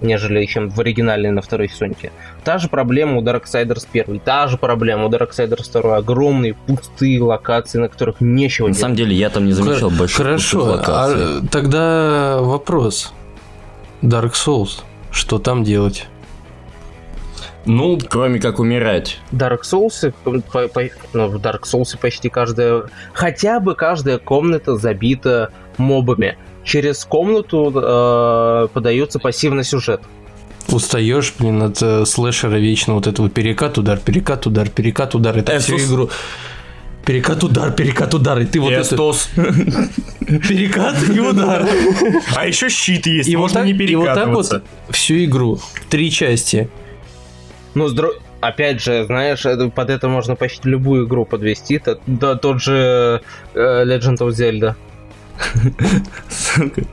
нежели чем в оригинальной на второй Соньке. Та же проблема у Darksiders 1, та же проблема у Darksiders 2. Огромные пустые локации, на которых нечего На делать. самом деле, я там не замечал Хор- больше Хорошо, пустых локаций. а тогда вопрос. Dark Souls, что там делать? Ну, Кроме как умирать. Dark Souls, по- по- ну, в Dark Souls почти каждая, хотя бы каждая комната забита мобами. Через комнату э, подается пассивный сюжет. устаешь, блин, от э, слэшера вечно вот этого перекат, удар, перекат, удар, перекат, удар. Это всю игру. Перекат, удар, перекат, удар. И ты вот это... Эстос. Перекат и удар. А еще щит есть, И вот, можно так, не и вот так перекатываться. вот всю игру. Три части. Ну, с дру- опять же, знаешь, под это можно почти любую игру подвести. Да, тот же э, Legend of Zelda.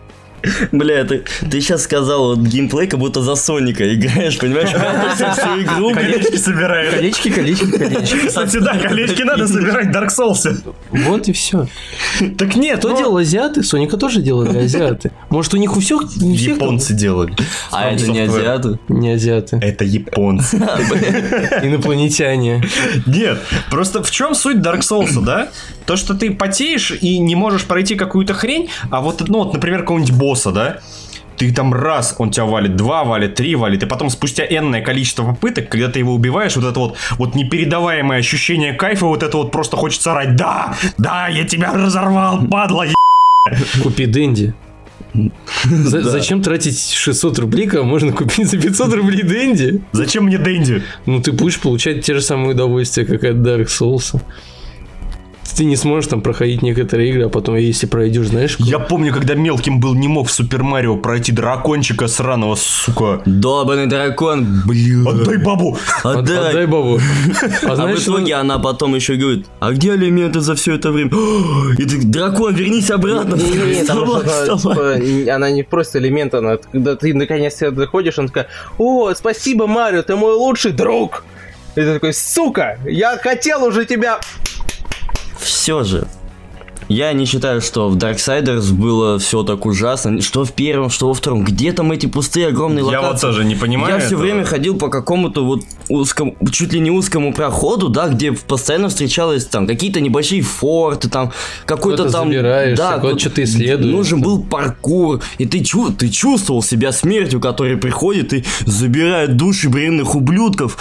Бля, ты, ты сейчас сказал вот геймплей, как будто за Соника играешь, понимаешь? Всю игру. Колечки собирает. Колечки, колечки, колечки. Кстати, да, колечки надо собирать в Dark Souls. Вот и все. Так нет, Кто ну, делал азиаты? Соника тоже делали азиаты. Может, у них у всех, у всех Японцы делали. А это не азиаты? не азиаты. Это японцы. Инопланетяне. Нет, просто в чем суть Dark Souls, да? То, что ты потеешь и не можешь пройти какую-то хрень, а вот, ну, вот, например, какого-нибудь босса, да? Ты там раз, он тебя валит, два валит, три валит, и потом спустя энное количество попыток, когда ты его убиваешь, вот это вот, вот непередаваемое ощущение кайфа, вот это вот просто хочется орать, да, да, я тебя разорвал, падла, е-». Купи Дэнди. За- Да. Зачем тратить 600 рублей, когда можно купить за 500 рублей Дэнди? Зачем мне Дэнди? Ну, ты будешь получать те же самые удовольствия, как и от Dark Souls. Ты не сможешь там проходить некоторые игры, а потом, если пройдешь, знаешь, Я помню, когда мелким был, не мог в Супер Марио пройти дракончика сраного, сука. Долбанный дракон, блин. Отдай бабу! от- Отдай. отдай бабу. А А в знаешь, итоге она потом еще говорит, а где элементы за все это время? И ты, дракон, вернись обратно. Вставай. типа, она не просто элемент, она, когда ты наконец доходишь, она такая, о, спасибо, Марио, ты мой лучший друг. И ты такой, сука, я хотел уже тебя... Все же. Я не считаю, что в Darksiders было все так ужасно. Что в первом, что во втором. Где там эти пустые огромные Я локации? вот тоже не понимаю Я все этого. время ходил по какому-то вот узкому, чуть ли не узкому проходу, да, где постоянно встречалось там какие-то небольшие форты, там какой-то там... да, куда-то ку- что-то исследуешь, Нужен там. был паркур, и ты, чу, ты чувствовал себя смертью, которая приходит и забирает души бренных ублюдков.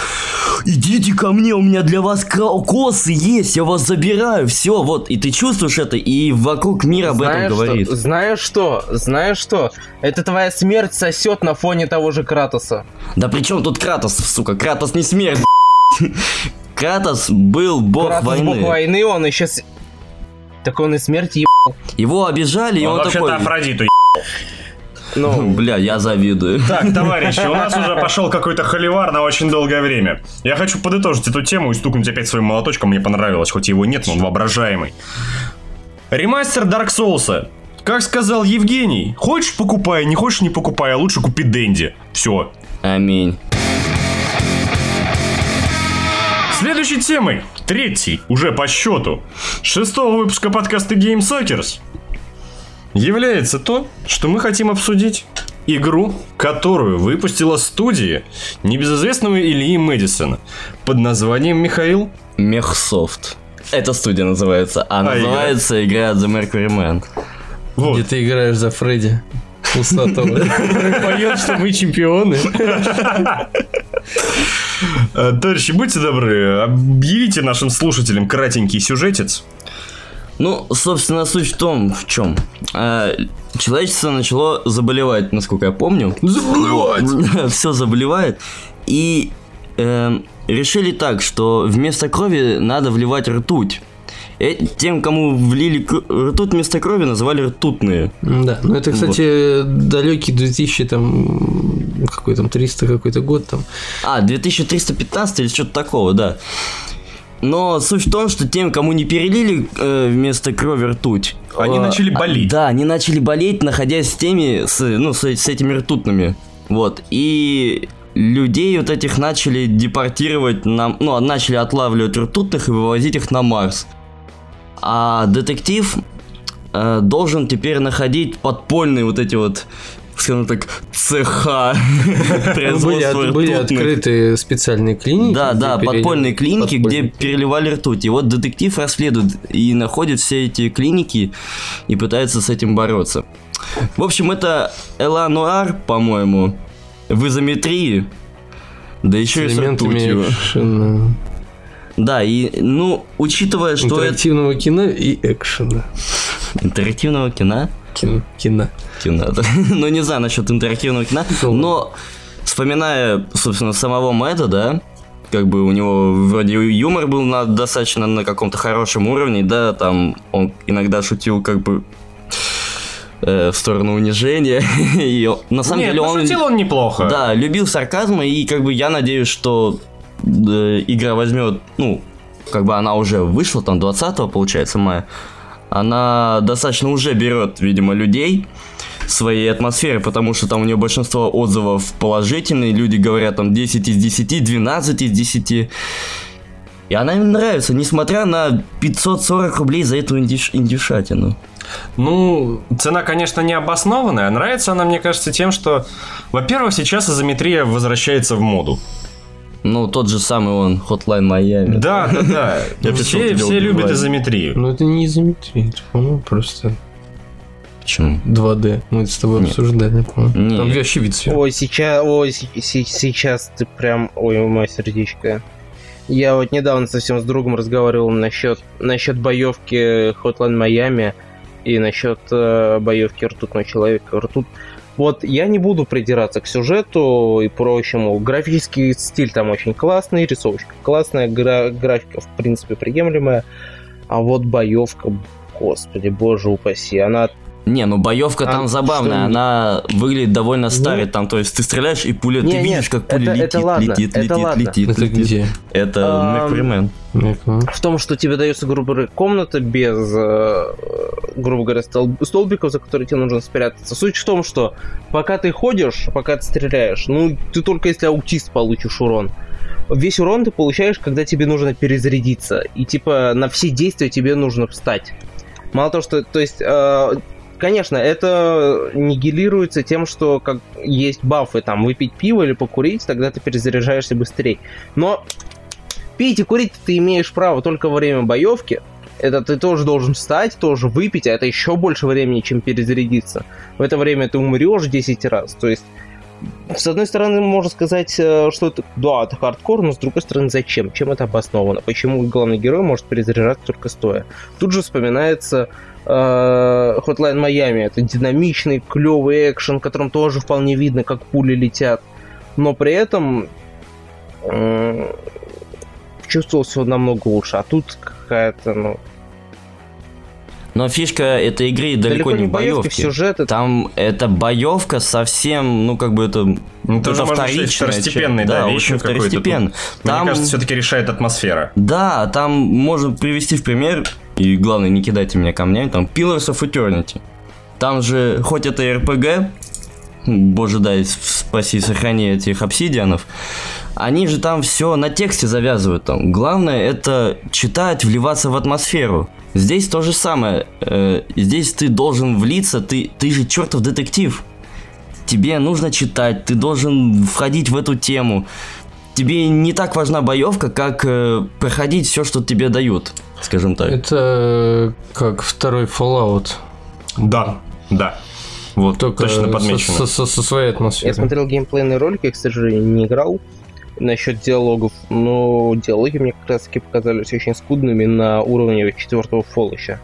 Идите ко мне, у меня для вас косы есть, я вас забираю, все, вот, и ты чувствуешь это, и вокруг мир об этом знаешь, говорит. Что, знаешь что? Знаешь что? Это твоя смерть сосет на фоне того же Кратоса. Да при чем тут Кратос, сука? Кратос не смерть. Кратос был бог Кратос войны. бог войны, он еще... с- Так он и смерть еб... Его обижали, и Он он, вообще-то такой... Афродиту Ну, Бля, я завидую. Так, товарищи, у нас уже пошел какой-то холивар на очень долгое время. Я хочу подытожить эту тему и стукнуть опять своим молоточком. Мне понравилось, хоть его нет, но он воображаемый. Ремастер Dark Souls. Как сказал Евгений, хочешь покупай, не хочешь не покупай, а лучше купи Дэнди. Все. Аминь. Следующей темой, третий, уже по счету, шестого выпуска подкаста Game Suckers, является то, что мы хотим обсудить игру, которую выпустила студия небезызвестного Ильи Мэдисона под названием Михаил. Мехсофт. Эта студия называется, а, А, называется игра The Mercury Man. Вот. где ты играешь за Фредди Усатого, поет, что мы чемпионы. Э, Товарищи, будьте добры, объявите нашим слушателям кратенький сюжетец. Ну, собственно, суть в том, в чем. человечество начало заболевать, насколько я помню. Заболевать! Все заболевает. И эм, решили так, что вместо крови надо вливать ртуть. Э, Тем, кому влили ртуть вместо крови, называли ртутные. Да, ну это, кстати, далекий 2000 там какой там 300 какой-то год там. А, 2315 или что-то такого, да. Но суть в том, что тем, кому не перелили э, вместо крови ртуть, Они э, начали а, болеть. да, они начали болеть, находясь с теми, с, ну, с, с этими ртутными. Вот. И людей вот этих начали депортировать на, ну, начали отлавливать ртутных и вывозить их на Марс. А детектив э, должен теперь находить подпольные вот эти вот, скажем так, цеха Были, производства открыты специальные клиники. Да, да, подпольные клиники, где переливали ртуть. И вот детектив расследует и находит все эти клиники и пытается с этим бороться. В общем, это Элануар, по-моему, в изометрии. Да еще и с с элементами ртутью. экшена, Да, и, ну, учитывая, что это интерактивного кино и экшена. интерактивного кино, Кино. кино. кино, да. ну, не знаю насчет интерактивного кино, Ну, но вспоминая, собственно, самого Мэда, да, как бы у него вроде юмор был на, достаточно на каком-то хорошем уровне, да, там он иногда шутил как бы э, в сторону унижения. и на самом Нет, деле он... пошутил он неплохо. Да, любил сарказм, и как бы я надеюсь, что э, игра возьмет, ну, как бы она уже вышла, там 20 получается мая, она достаточно уже берет, видимо, людей своей атмосферы, потому что там у нее большинство отзывов положительные, люди говорят там 10 из 10, 12 из 10. И она им нравится, несмотря на 540 рублей за эту индиш- индюшатину. Ну, цена, конечно, не обоснованная. Нравится она, мне кажется, тем, что, во-первых, сейчас изометрия возвращается в моду. Ну, тот же самый он, Hotline Miami. Да, да, да. Я Все, все любят изометрию. Ну, это не изометрия, это, по-моему, просто Почему? 2D. Мы это с тобой Нет. обсуждали, по-моему. Там вообще вид сверху. Ой, сейчас, ой, се- се- сейчас ты прям, ой, мое сердечко. Я вот недавно совсем с другом разговаривал насчет, насчет боевки Hotline Miami и насчет э, боевки Ртутного человека. Ртут... Вот я не буду придираться к сюжету и прочему. Графический стиль там очень классный, рисовочка классная, гра- графика в принципе приемлемая. А вот боевка, господи, боже упаси, она Не, ну боевка А там забавная, она выглядит довольно старой, там, то есть ты стреляешь и пуля, ты Не, видишь, нет, как пуля это- летит, это ладно, летит, это летит, ладно. летит, Это летит. где? Это Ам, Mercury Man. Я понял. в том, что тебе дается, грубо говоря, комната без, э, грубо говоря, стол- столбиков, за которые тебе нужно спрятаться. Суть в том, что пока ты ходишь, пока ты стреляешь, ну, ты только если аутист получишь урон. Весь урон ты получаешь, когда тебе нужно перезарядиться. И, типа, на все действия тебе нужно встать. Мало того, что, то есть, э, конечно, это нигилируется тем, что как есть бафы, там, выпить пиво или покурить, тогда ты перезаряжаешься быстрее. Но пить и курить ты имеешь право только во время боевки. Это ты тоже должен встать, тоже выпить, а это еще больше времени, чем перезарядиться. В это время ты умрешь 10 раз. То есть, с одной стороны, можно сказать, э, что это, да, это хардкор, но с другой стороны, зачем? Чем это обосновано? Почему главный герой может перезаряжаться только стоя? Тут же вспоминается Hotline Miami. Это динамичный, клевый экшен, в котором тоже вполне видно, как пули летят. Но при этом м, чувствовал все намного лучше. А тут какая-то, ну... Но фишка этой игры далеко, не в боевке. в сюжет. это- Там эта боевка совсем, ну как бы это, Ну, тоже это можно считать вторичная второстепенной, часть. да, очень второстепенно. Мне Там, кажется, все-таки решает атмосфера. да, там можно привести в пример, и главное, не кидайте меня камнями, там Pillars of Eternity. Там же, хоть это РПГ, боже дай, спаси, сохрани этих обсидианов, они же там все на тексте завязывают там. Главное это читать, вливаться в атмосферу. Здесь то же самое. Э, здесь ты должен влиться, ты, ты же чертов детектив. Тебе нужно читать, ты должен входить в эту тему. Тебе не так важна боевка, как э, проходить все, что тебе дают, скажем так. Это как второй Fallout. Да, да. Вот, Только точно со- подмечено. со, со- со своей Я атмосферой. смотрел геймплейные ролики, я, к сожалению, не играл насчет диалогов, но диалоги мне как раз таки показались очень скудными на уровне четвертого фоллища.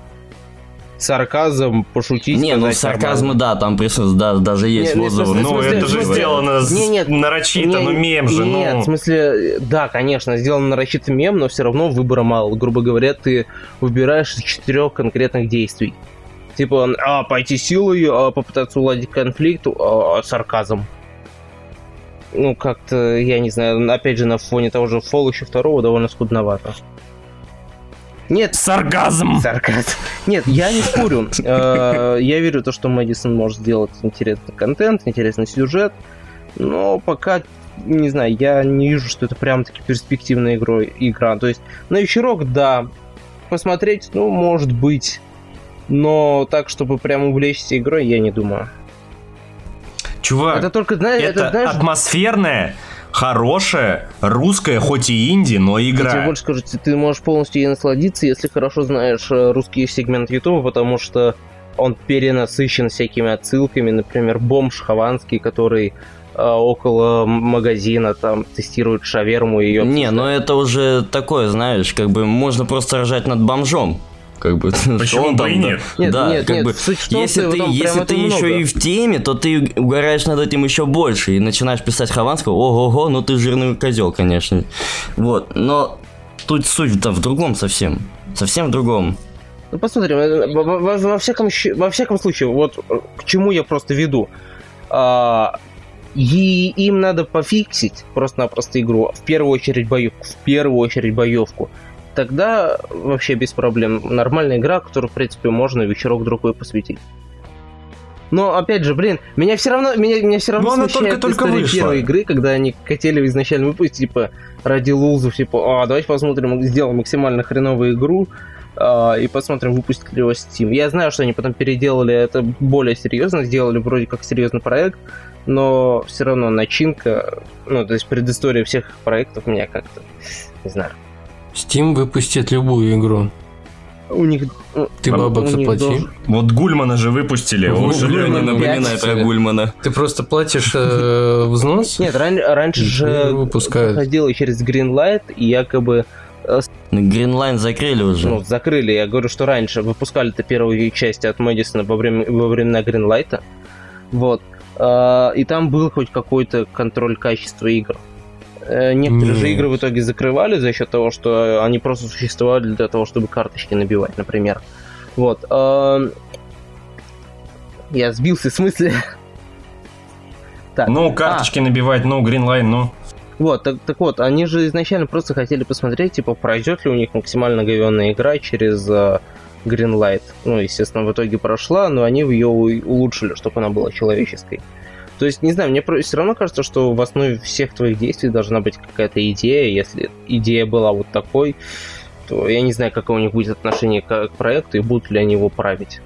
Сарказм, пошутить, не, ну сарказма, нормально. да, там присутствует, да, даже есть Не, отзывы. Ну, это же сделано с- Не, нет, нарочито, Не, ну мем же, Нет, ну. в смысле, да, конечно, сделан нарочитый мем, но все равно выбора мало. Грубо говоря, ты выбираешь из четырех конкретных действий. Типа, а, пойти силой, а, попытаться уладить конфликт, а, сарказм. Ну, как-то, я не знаю, опять же, на фоне того же Фол еще второго довольно скудновато. Нет, Сарказм! Сарказм. Нет, я не спорю. Э, Я верю в то, что Мэдисон может сделать интересный контент, интересный сюжет, но пока, не знаю, я не вижу, что это прям таки перспективная игра. игра. То есть на вечерок, да, посмотреть, ну, может быть, но так, чтобы прям увлечься игрой, я не думаю. Чувак, Это только, знаешь, это, это, знаешь, атмосферная, хорошая, русская, хоть и инди, но Я тебе игра. больше скажу, ты- можешь полностью ей насладиться, если хорошо знаешь э, русский сегмент Ютуба, потому что он перенасыщен всякими отсылками, например, бомж Хованский, который э, около магазина там тестирует шаверму и ее... Не, ну это уже такое, знаешь, как бы можно просто ржать над бомжом. Как бы. Почему он бы и нет? Нет, да, нет, как нет, бы, если ты, если ты еще много. и в теме, то ты угораешь над этим еще больше и начинаешь писать Хованского, ого-го, ну ты жирный козел, конечно. Вот, но тут суть-то в другом совсем. Совсем в другом. Ну, посмотрим, э, во, во- во всяком, во всяком случае, вот э, к чему я просто веду. А, и им надо пофиксить просто-напросто игру. В первую очередь боевку. В первую очередь боевку. Тогда вообще без проблем. Нормальная игра, которую, в принципе, можно вечерок другой посвятить. Но опять же, блин, меня все равно, меня, меня все равно она смущает только-только история вышла. первой игры, когда они хотели изначально выпустить, типа, ради лузов, типа, а, давайте посмотрим, сделаем максимально хреновую игру, а, и посмотрим, выпустит ли его Steam. Я знаю, что они потом переделали это более серьезно, сделали вроде как серьезный проект, но все равно начинка, ну, то есть предыстория всех проектов меня как-то, не знаю. Steam выпустит любую игру. У них... ну, Ты у бабок них заплати. должен- Вот Гульмана же выпустили. Ну, он же Не пять. про Гульмана. Ты просто платишь э, взнос? Нет, ран- раньше же выпускают. проходило через Greenlight, и якобы Гринлайн закрыли уже. ну, закрыли. Я говорю, что раньше выпускали-то первые части от Мэдисона во, время, во времена Гринлайта. Вот. А, И там был хоть какой-то контроль качества игр. Э, Некоторые же Нет. игры в итоге закрывали за счет того, что они просто существовали для того, чтобы карточки набивать, например. Вот. а, Я сбился с мысли. Так. Ну, карточки набивать, ну, Гринлайн, ну. Вот, так, так вот, они же изначально просто хотели посмотреть, типа, пройдет ли у них максимально говенная игра через э, Greenlight. Ну, естественно, в итоге прошла, но они ее улучшили, чтобы она была человеческой. То есть, не знаю, мне все равно кажется, что в основе всех твоих действий должна быть какая-то идея. Если идея была вот такой, то я не знаю, какое у них будет отношение к, проекту и будут ли они его править.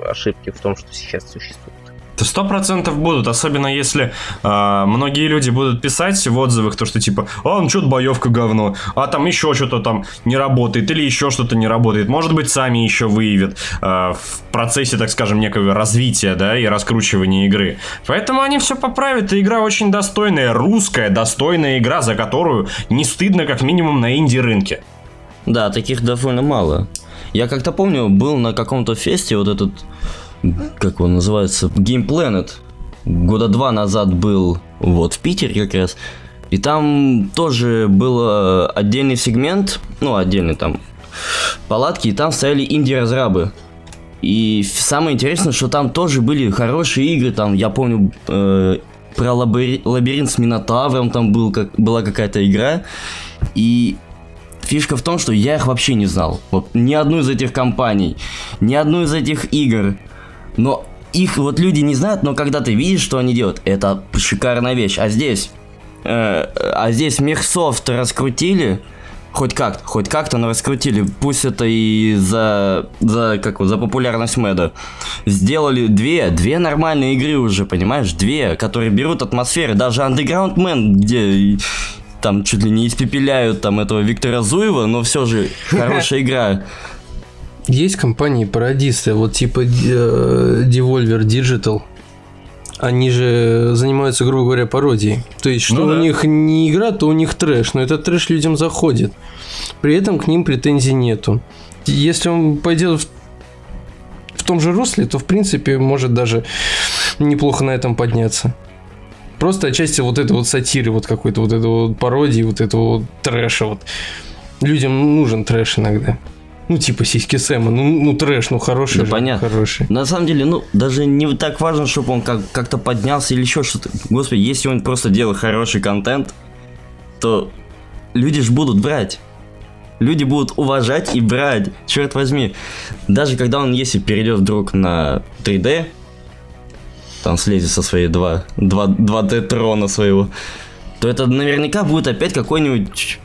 Ошибки в том, что сейчас существует. Сто процентов будут, особенно если а, многие люди будут писать в отзывах то, что типа, а, ну что-то боевка говно, а там еще что-то там не работает, или еще что-то не работает. Может быть, сами еще выявят а, в процессе, так скажем, некого развития, да, и раскручивания игры. Поэтому они все поправят, и игра очень достойная, русская, достойная игра, за которую не стыдно, как минимум, на инди-рынке. Да, таких довольно мало. Я как-то помню, был на каком-то фесте вот этот, как он называется, Game Planet. Года два назад был вот в Питере как раз. И там тоже был э, отдельный сегмент, ну, отдельный там палатки, и там стояли инди-разрабы. И самое интересное, что там тоже были хорошие игры, там, я помню, э, про лабири- лабиринт с Минотавром там был, как, была какая-то игра. И Фишка в том, что я их вообще не знал. Вот ни одну из этих компаний, ни одну из этих игр. Но их вот люди не знают, но когда ты видишь, что они делают, это шикарная вещь. А здесь, э, а здесь Мехсофт раскрутили, хоть как, хоть как-то, но раскрутили. Пусть это и за, за, как за популярность Мэда. Сделали две, две нормальные игры уже, понимаешь? Две, которые берут атмосферы. Даже Underground Man, где там чуть ли не испепеляют там этого Виктора Зуева, но все же хорошая игра. Есть компании-пародисты, вот типа э, Devolver Digital. Они же занимаются, грубо говоря, пародией. То есть, что Ну у да. них не игра, то у них трэш, но этот трэш людям заходит. При этом к ним претензий нету. Если он пойдет в, в том же русле, то в принципе может даже неплохо на этом подняться. Просто отчасти вот этой вот сатиры, вот какой-то вот этой вот пародии, вот этого вот трэша. Вот. Людям нужен трэш иногда. Ну, типа сиськи Сэма, ну, ну трэш, ну хороший Да же, понятно. хороший. На самом деле, ну, даже не так важно, чтобы он как- как-то поднялся или еще что-то. Господи, если он просто делает хороший контент, то люди ж будут брать. Люди будут уважать и брать, черт возьми. Даже когда он, если перейдет вдруг на 3D, там слезет со своей 2, 2, 2D трона своего, то это наверняка будет опять какой-нибудь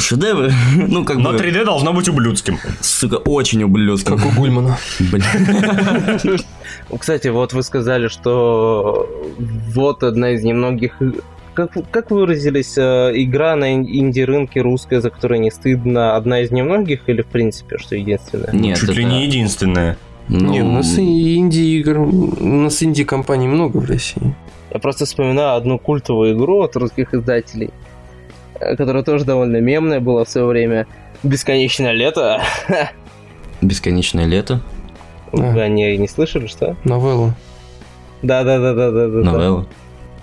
шедевр. Ну, как Но бы, 3D должно быть ублюдским. сука, очень ублюдским. Как у Гульмана. Блин. Кстати, вот вы сказали, что вот одна из немногих... Как, как выразились, э, игра на ин- инди-рынке русская, за которой не стыдно, одна из немногих или в принципе, что единственная? Нет, Чуть ли это- не единственное. ну, Не, у нас инди-игр, у нас инди-компаний много в России. Я просто вспоминаю одну культовую игру от русских издателей, которая тоже довольно мемная была в свое время. Бесконечное лето. Бесконечное лето. Вы о ней не слышали, что? Новеллу. Да-да-да-да-да. Новелла.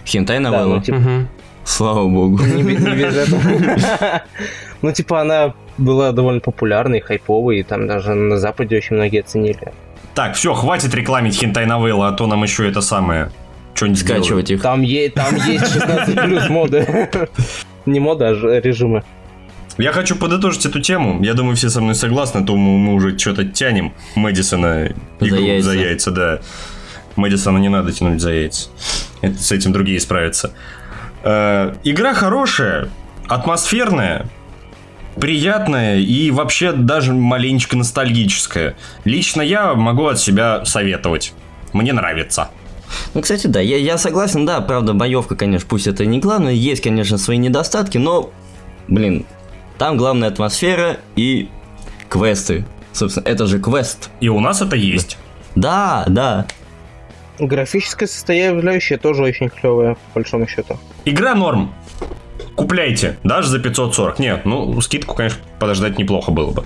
Хентай Да, новелла. ну, типа, Мгм. Слава богу. не не без этого. Ну, типа, она была довольно популярной, хайповой, и там даже на Западе очень многие оценили. Так, все, хватит рекламить хентай новеллы, а то нам еще это самое... Что-нибудь Скачивать их. Там, е- там есть 16 плюс моды. Не моды, а режимы. Я хочу подытожить эту тему. Я думаю, все со мной согласны, то мы, мы уже что-то тянем Мэдисона игру За яйца. за яйца, да. Мэдисона не надо тянуть за яйца. Это, с этим другие справятся. Э, игра хорошая, атмосферная, приятная и вообще даже маленечко ностальгическая. Лично я могу от себя советовать. Мне нравится. Ну, кстати, да, я, я согласен, да, правда, боевка, конечно, пусть это не главное, есть, конечно, свои недостатки, но, блин, там главная атмосфера и квесты. Собственно, это же квест. И у нас это есть. Да, да. Графическая составляющая тоже очень клевая, по большому счету. Игра норм. Купляйте, даже за 540. Нет, ну, скидку, конечно, подождать неплохо было бы.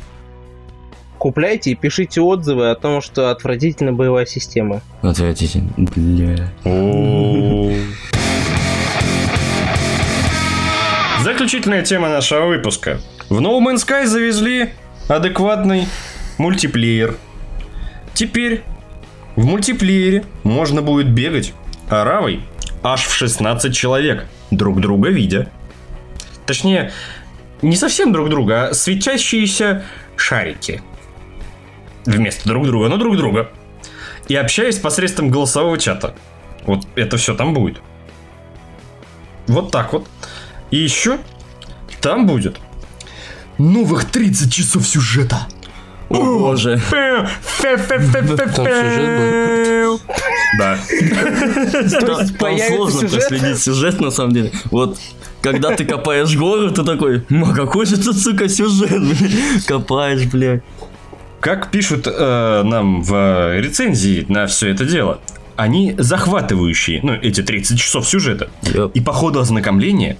Купляйте и пишите отзывы о том, что отвратительная боевая система. Отвратительно. Бля. Заключительная тема нашего выпуска. В No Man's Sky завезли адекватный мультиплеер. Теперь в мультиплеере можно будет бегать аравой аж в 16 человек, друг друга видя. Точнее, не совсем друг друга, а светящиеся шарики. Вместо друг друга, но друг друга. И общаясь посредством голосового чата. Вот это все там будет. Вот так вот. И еще там будет новых 30 часов сюжета. О боже. Сюжет Да. Там, сложно проследить сюжет, на самом деле. Вот, когда ты копаешь гору, ты такой, ну какой же тут, сука, сюжет, блин. Копаешь, блядь. Как пишут э, нам в рецензии на все это дело, они захватывающие, ну, эти 30 часов сюжета. Ёп. И по ходу ознакомления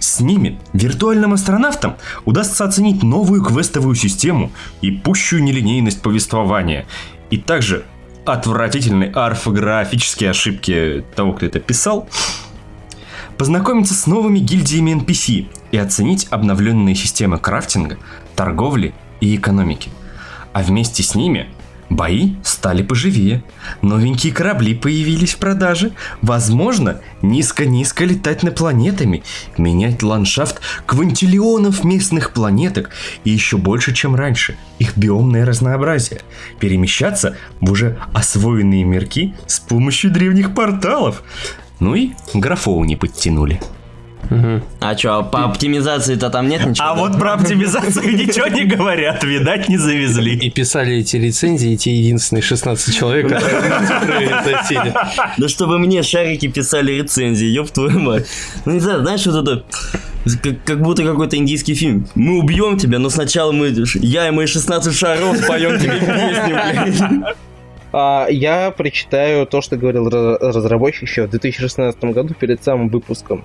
с ними виртуальным астронавтам удастся оценить новую квестовую систему и пущую нелинейность повествования. И также отвратительные орфографические ошибки того, кто это писал, познакомиться с новыми гильдиями NPC и оценить обновленные системы крафтинга, торговли и экономики. А вместе с ними бои стали поживее, новенькие корабли появились в продаже, возможно, низко-низко летать над планетами, менять ландшафт квантиллионов местных планеток и еще больше, чем раньше, их биомное разнообразие, перемещаться в уже освоенные мирки с помощью древних порталов. Ну и графоу не подтянули. А чё, по оптимизации-то там нет ничего? А да? вот про оптимизацию ничего не говорят, видать, не завезли. И писали эти рецензии те единственные 16 человек, которые. Да чтобы мне шарики писали рецензии, ёб твою мать. Ну не знаю, знаешь, вот это... Как, как будто какой-то индийский фильм. Мы убьем тебя, но сначала мы... Я и мои 16 шаров споем тебе песню, блядь. А, я прочитаю то, что говорил ра- разработчик еще в 2016 году перед самым выпуском.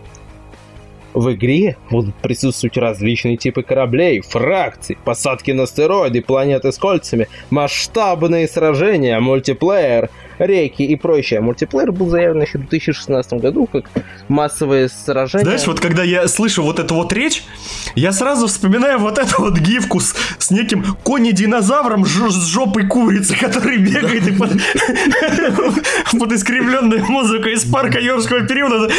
В игре будут присутствовать различные типы кораблей, фракций, посадки на астероиды, планеты с кольцами, масштабные сражения, мультиплеер, реки и прочее. Мультиплеер был заявлен еще в 2016 году как массовые сражения. Знаешь, вот когда я слышу вот эту вот речь, я сразу вспоминаю вот эту вот гифку с, с неким кони-динозавром с жопой курицы, который бегает под, под искривленную музыку из парка юрского периода.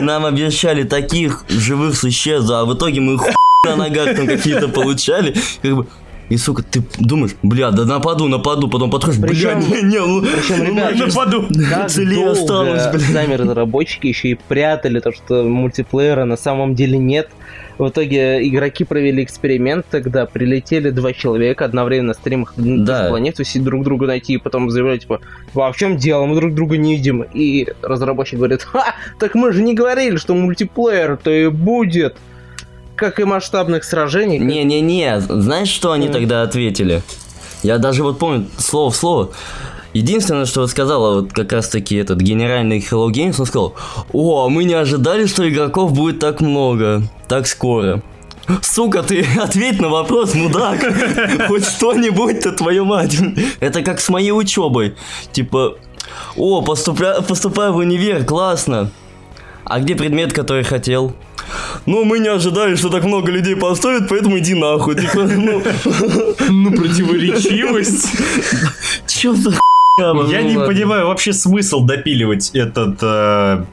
Нам обещали таких живых существ, а в итоге мы хуй на ногах там какие-то получали. Как бы, и, сука, ты думаешь, бля, да нападу, нападу, потом подходишь, бля, не, не, ну, причем, ребят, Нападу. целее осталось, блин. сами разработчики еще и прятали то, что мультиплеера на самом деле нет. В итоге игроки провели эксперимент, тогда прилетели два человека одновременно на стримах на Да. же планету, си- друг друга найти, и потом заявляли, типа, а в чем дело, мы друг друга не видим. И разработчик говорит, ха, так мы же не говорили, что мультиплеер-то и будет. Как и масштабных сражений. Не-не-не, знаешь, что они Мгм. тогда ответили? Я даже вот помню слово в слово. Единственное, что вот сказала вот как раз таки этот генеральный Hello Games, он сказал, о, мы не ожидали, что игроков будет так много, так скоро. Сука, ты ответь на вопрос, мудак. Хоть что-нибудь-то, твою мать. Это как с моей учебой. Типа, о, поступля... поступаю в универ, классно. А где предмет, который хотел? Ну, мы не ожидали, что так много людей поставят, поэтому иди нахуй. Типа, ну... Ну, противоречивость. Чё за Я не понимаю вообще смысл допиливать этот э,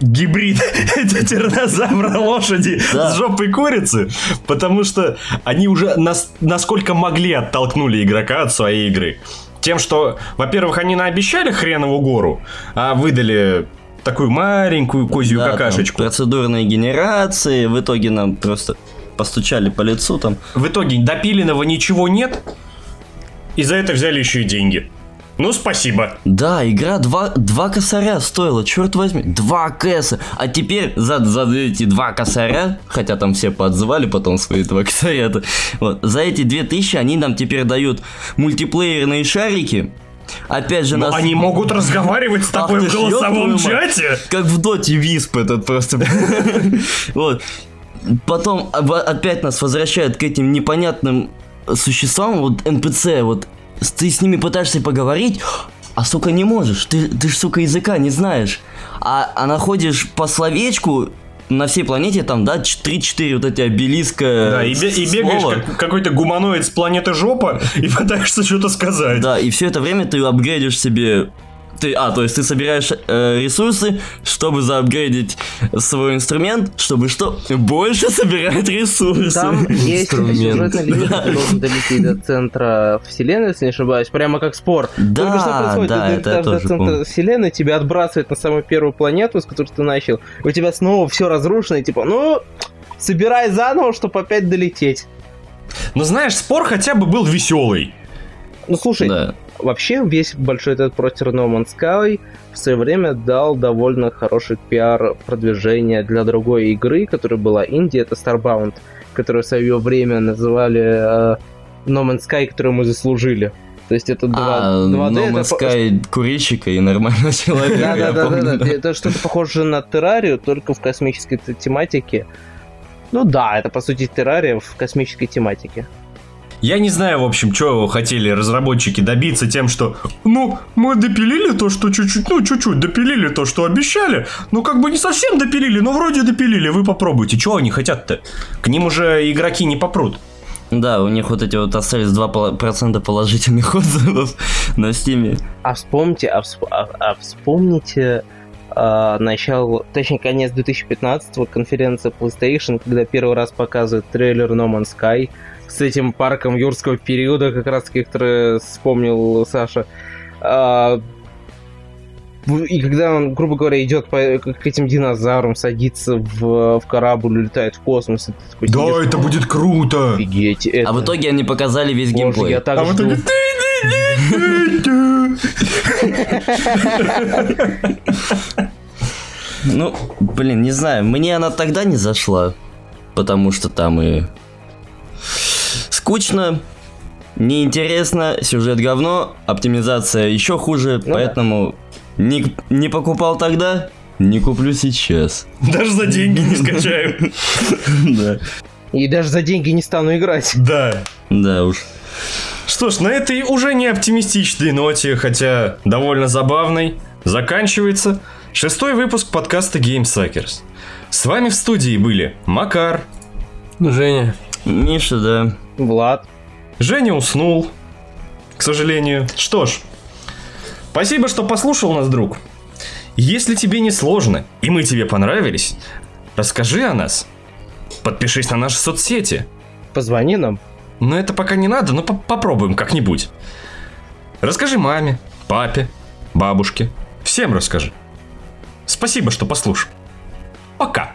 гибрид тиранозавра лошади Да. с жопой курицы, потому что они уже нас- насколько могли оттолкнули игрока от своей игры. Тем, что, во-первых, они наобещали хренову гору, а выдали такую маленькую козью Да, там какашечку. процедурные генерации. В итоге нам просто постучали по лицу там. В итоге допиленного ничего нет, и за это взяли еще и деньги. Ну, спасибо. Да, игра два, два косаря стоила, черт возьми, два кэса. А теперь за, за эти два косаря, хотя там все поотзывали потом свои два косаря, вот, за эти две тысячи они нам теперь дают мультиплеерные шарики. Опять же, Но нас... они могут разговаривать с Ах тобой ты в голосовом чате. Как в доте Висп этот просто. Вот. Потом об- опять нас возвращают к этим непонятным существам, вот НПЦ, вот ты с ними пытаешься поговорить, а сука не можешь, ты, ты ж сука языка не знаешь. А, а находишь по словечку на всей планете там, да, 3-4 вот эти обелиска Да, и, бе- и бегаешь слова. как какой-то гуманоид с планеты жопа и пытаешься что-то сказать. Да, и все это время ты апгрейдишь себе... Ты, а, то есть ты собираешь э, ресурсы, чтобы заапгрейдить свой инструмент, чтобы что? Больше собирать ресурсы. Там есть Инструмент. сюжетная линия, ты должен долететь до центра вселенной, если не ошибаюсь, прямо как спор. Да, Только что происходит? да, ты это я долетаешь до тоже центра помню. вселенной, тебя отбрасывает на самую первую планету, с которой ты начал, у тебя снова все разрушено, и типа, ну, собирай заново, чтобы опять долететь. Но знаешь, спор хотя бы был веселый. Ну, слушай, Да. Вообще весь большой этот протер No Man's Sky в свое время дал довольно хороший пиар продвижение для другой игры, которая была Инди, это Starbound, которую в свое время называли э, No Man's Sky, которую мы заслужили. То есть это 2, А, 2D. No это Man's по- Sky курильщика и нормального человека, Да, я да, да, помню. да, да. Это что-то похоже на террарию, только в космической тематике. Ну да, это по сути террария в космической тематике. Я не знаю, в общем, что хотели разработчики добиться тем, что ну, мы допилили то, что чуть-чуть, ну, чуть-чуть допилили то, что обещали, ну, как бы не совсем допилили, но вроде допилили, вы попробуйте. Чего они хотят-то? К ним уже игроки не попрут. Да, у них вот эти вот остались 2% положительных отзывов на стиме. А вспомните, а, всп- а- а вспомните начало, точнее, конец 2015 конференция PlayStation, когда первый раз показывают трейлер No Man's Sky с этим парком юрского периода, как раз таки, который вспомнил Саша. А, в- и когда он, грубо говоря, идет по, к этим динозаврам, садится в, в корабль, улетает в космос, и ты такой сидишь, это будет круто. офигеть, это... А в итоге они показали весь Боже, геймплей. я так А в жду. итоге... Ну, блин, не знаю, мне она тогда не зашла, потому что там и скучно, неинтересно, сюжет говно, оптимизация еще хуже, Ну да. поэтому не, не покупал тогда, не куплю сейчас. Даже за деньги не скачаю. Да. И даже за деньги не стану играть. Да. Да уж. Что ж, на этой уже не оптимистичной ноте, хотя довольно забавной, заканчивается шестой выпуск подкаста Game Suckers. С вами в студии были Макар, Ну, Женя. Миша, да. Влад. Женя уснул, к сожалению. Что ж, спасибо, что послушал нас, друг. Если тебе не сложно, и мы тебе понравились, расскажи о нас. Подпишись на наши соцсети. Позвони нам. Но это пока не надо, но по- попробуем как-нибудь. Расскажи маме, папе, бабушке. Всем расскажи. Спасибо, что послушал. Пока.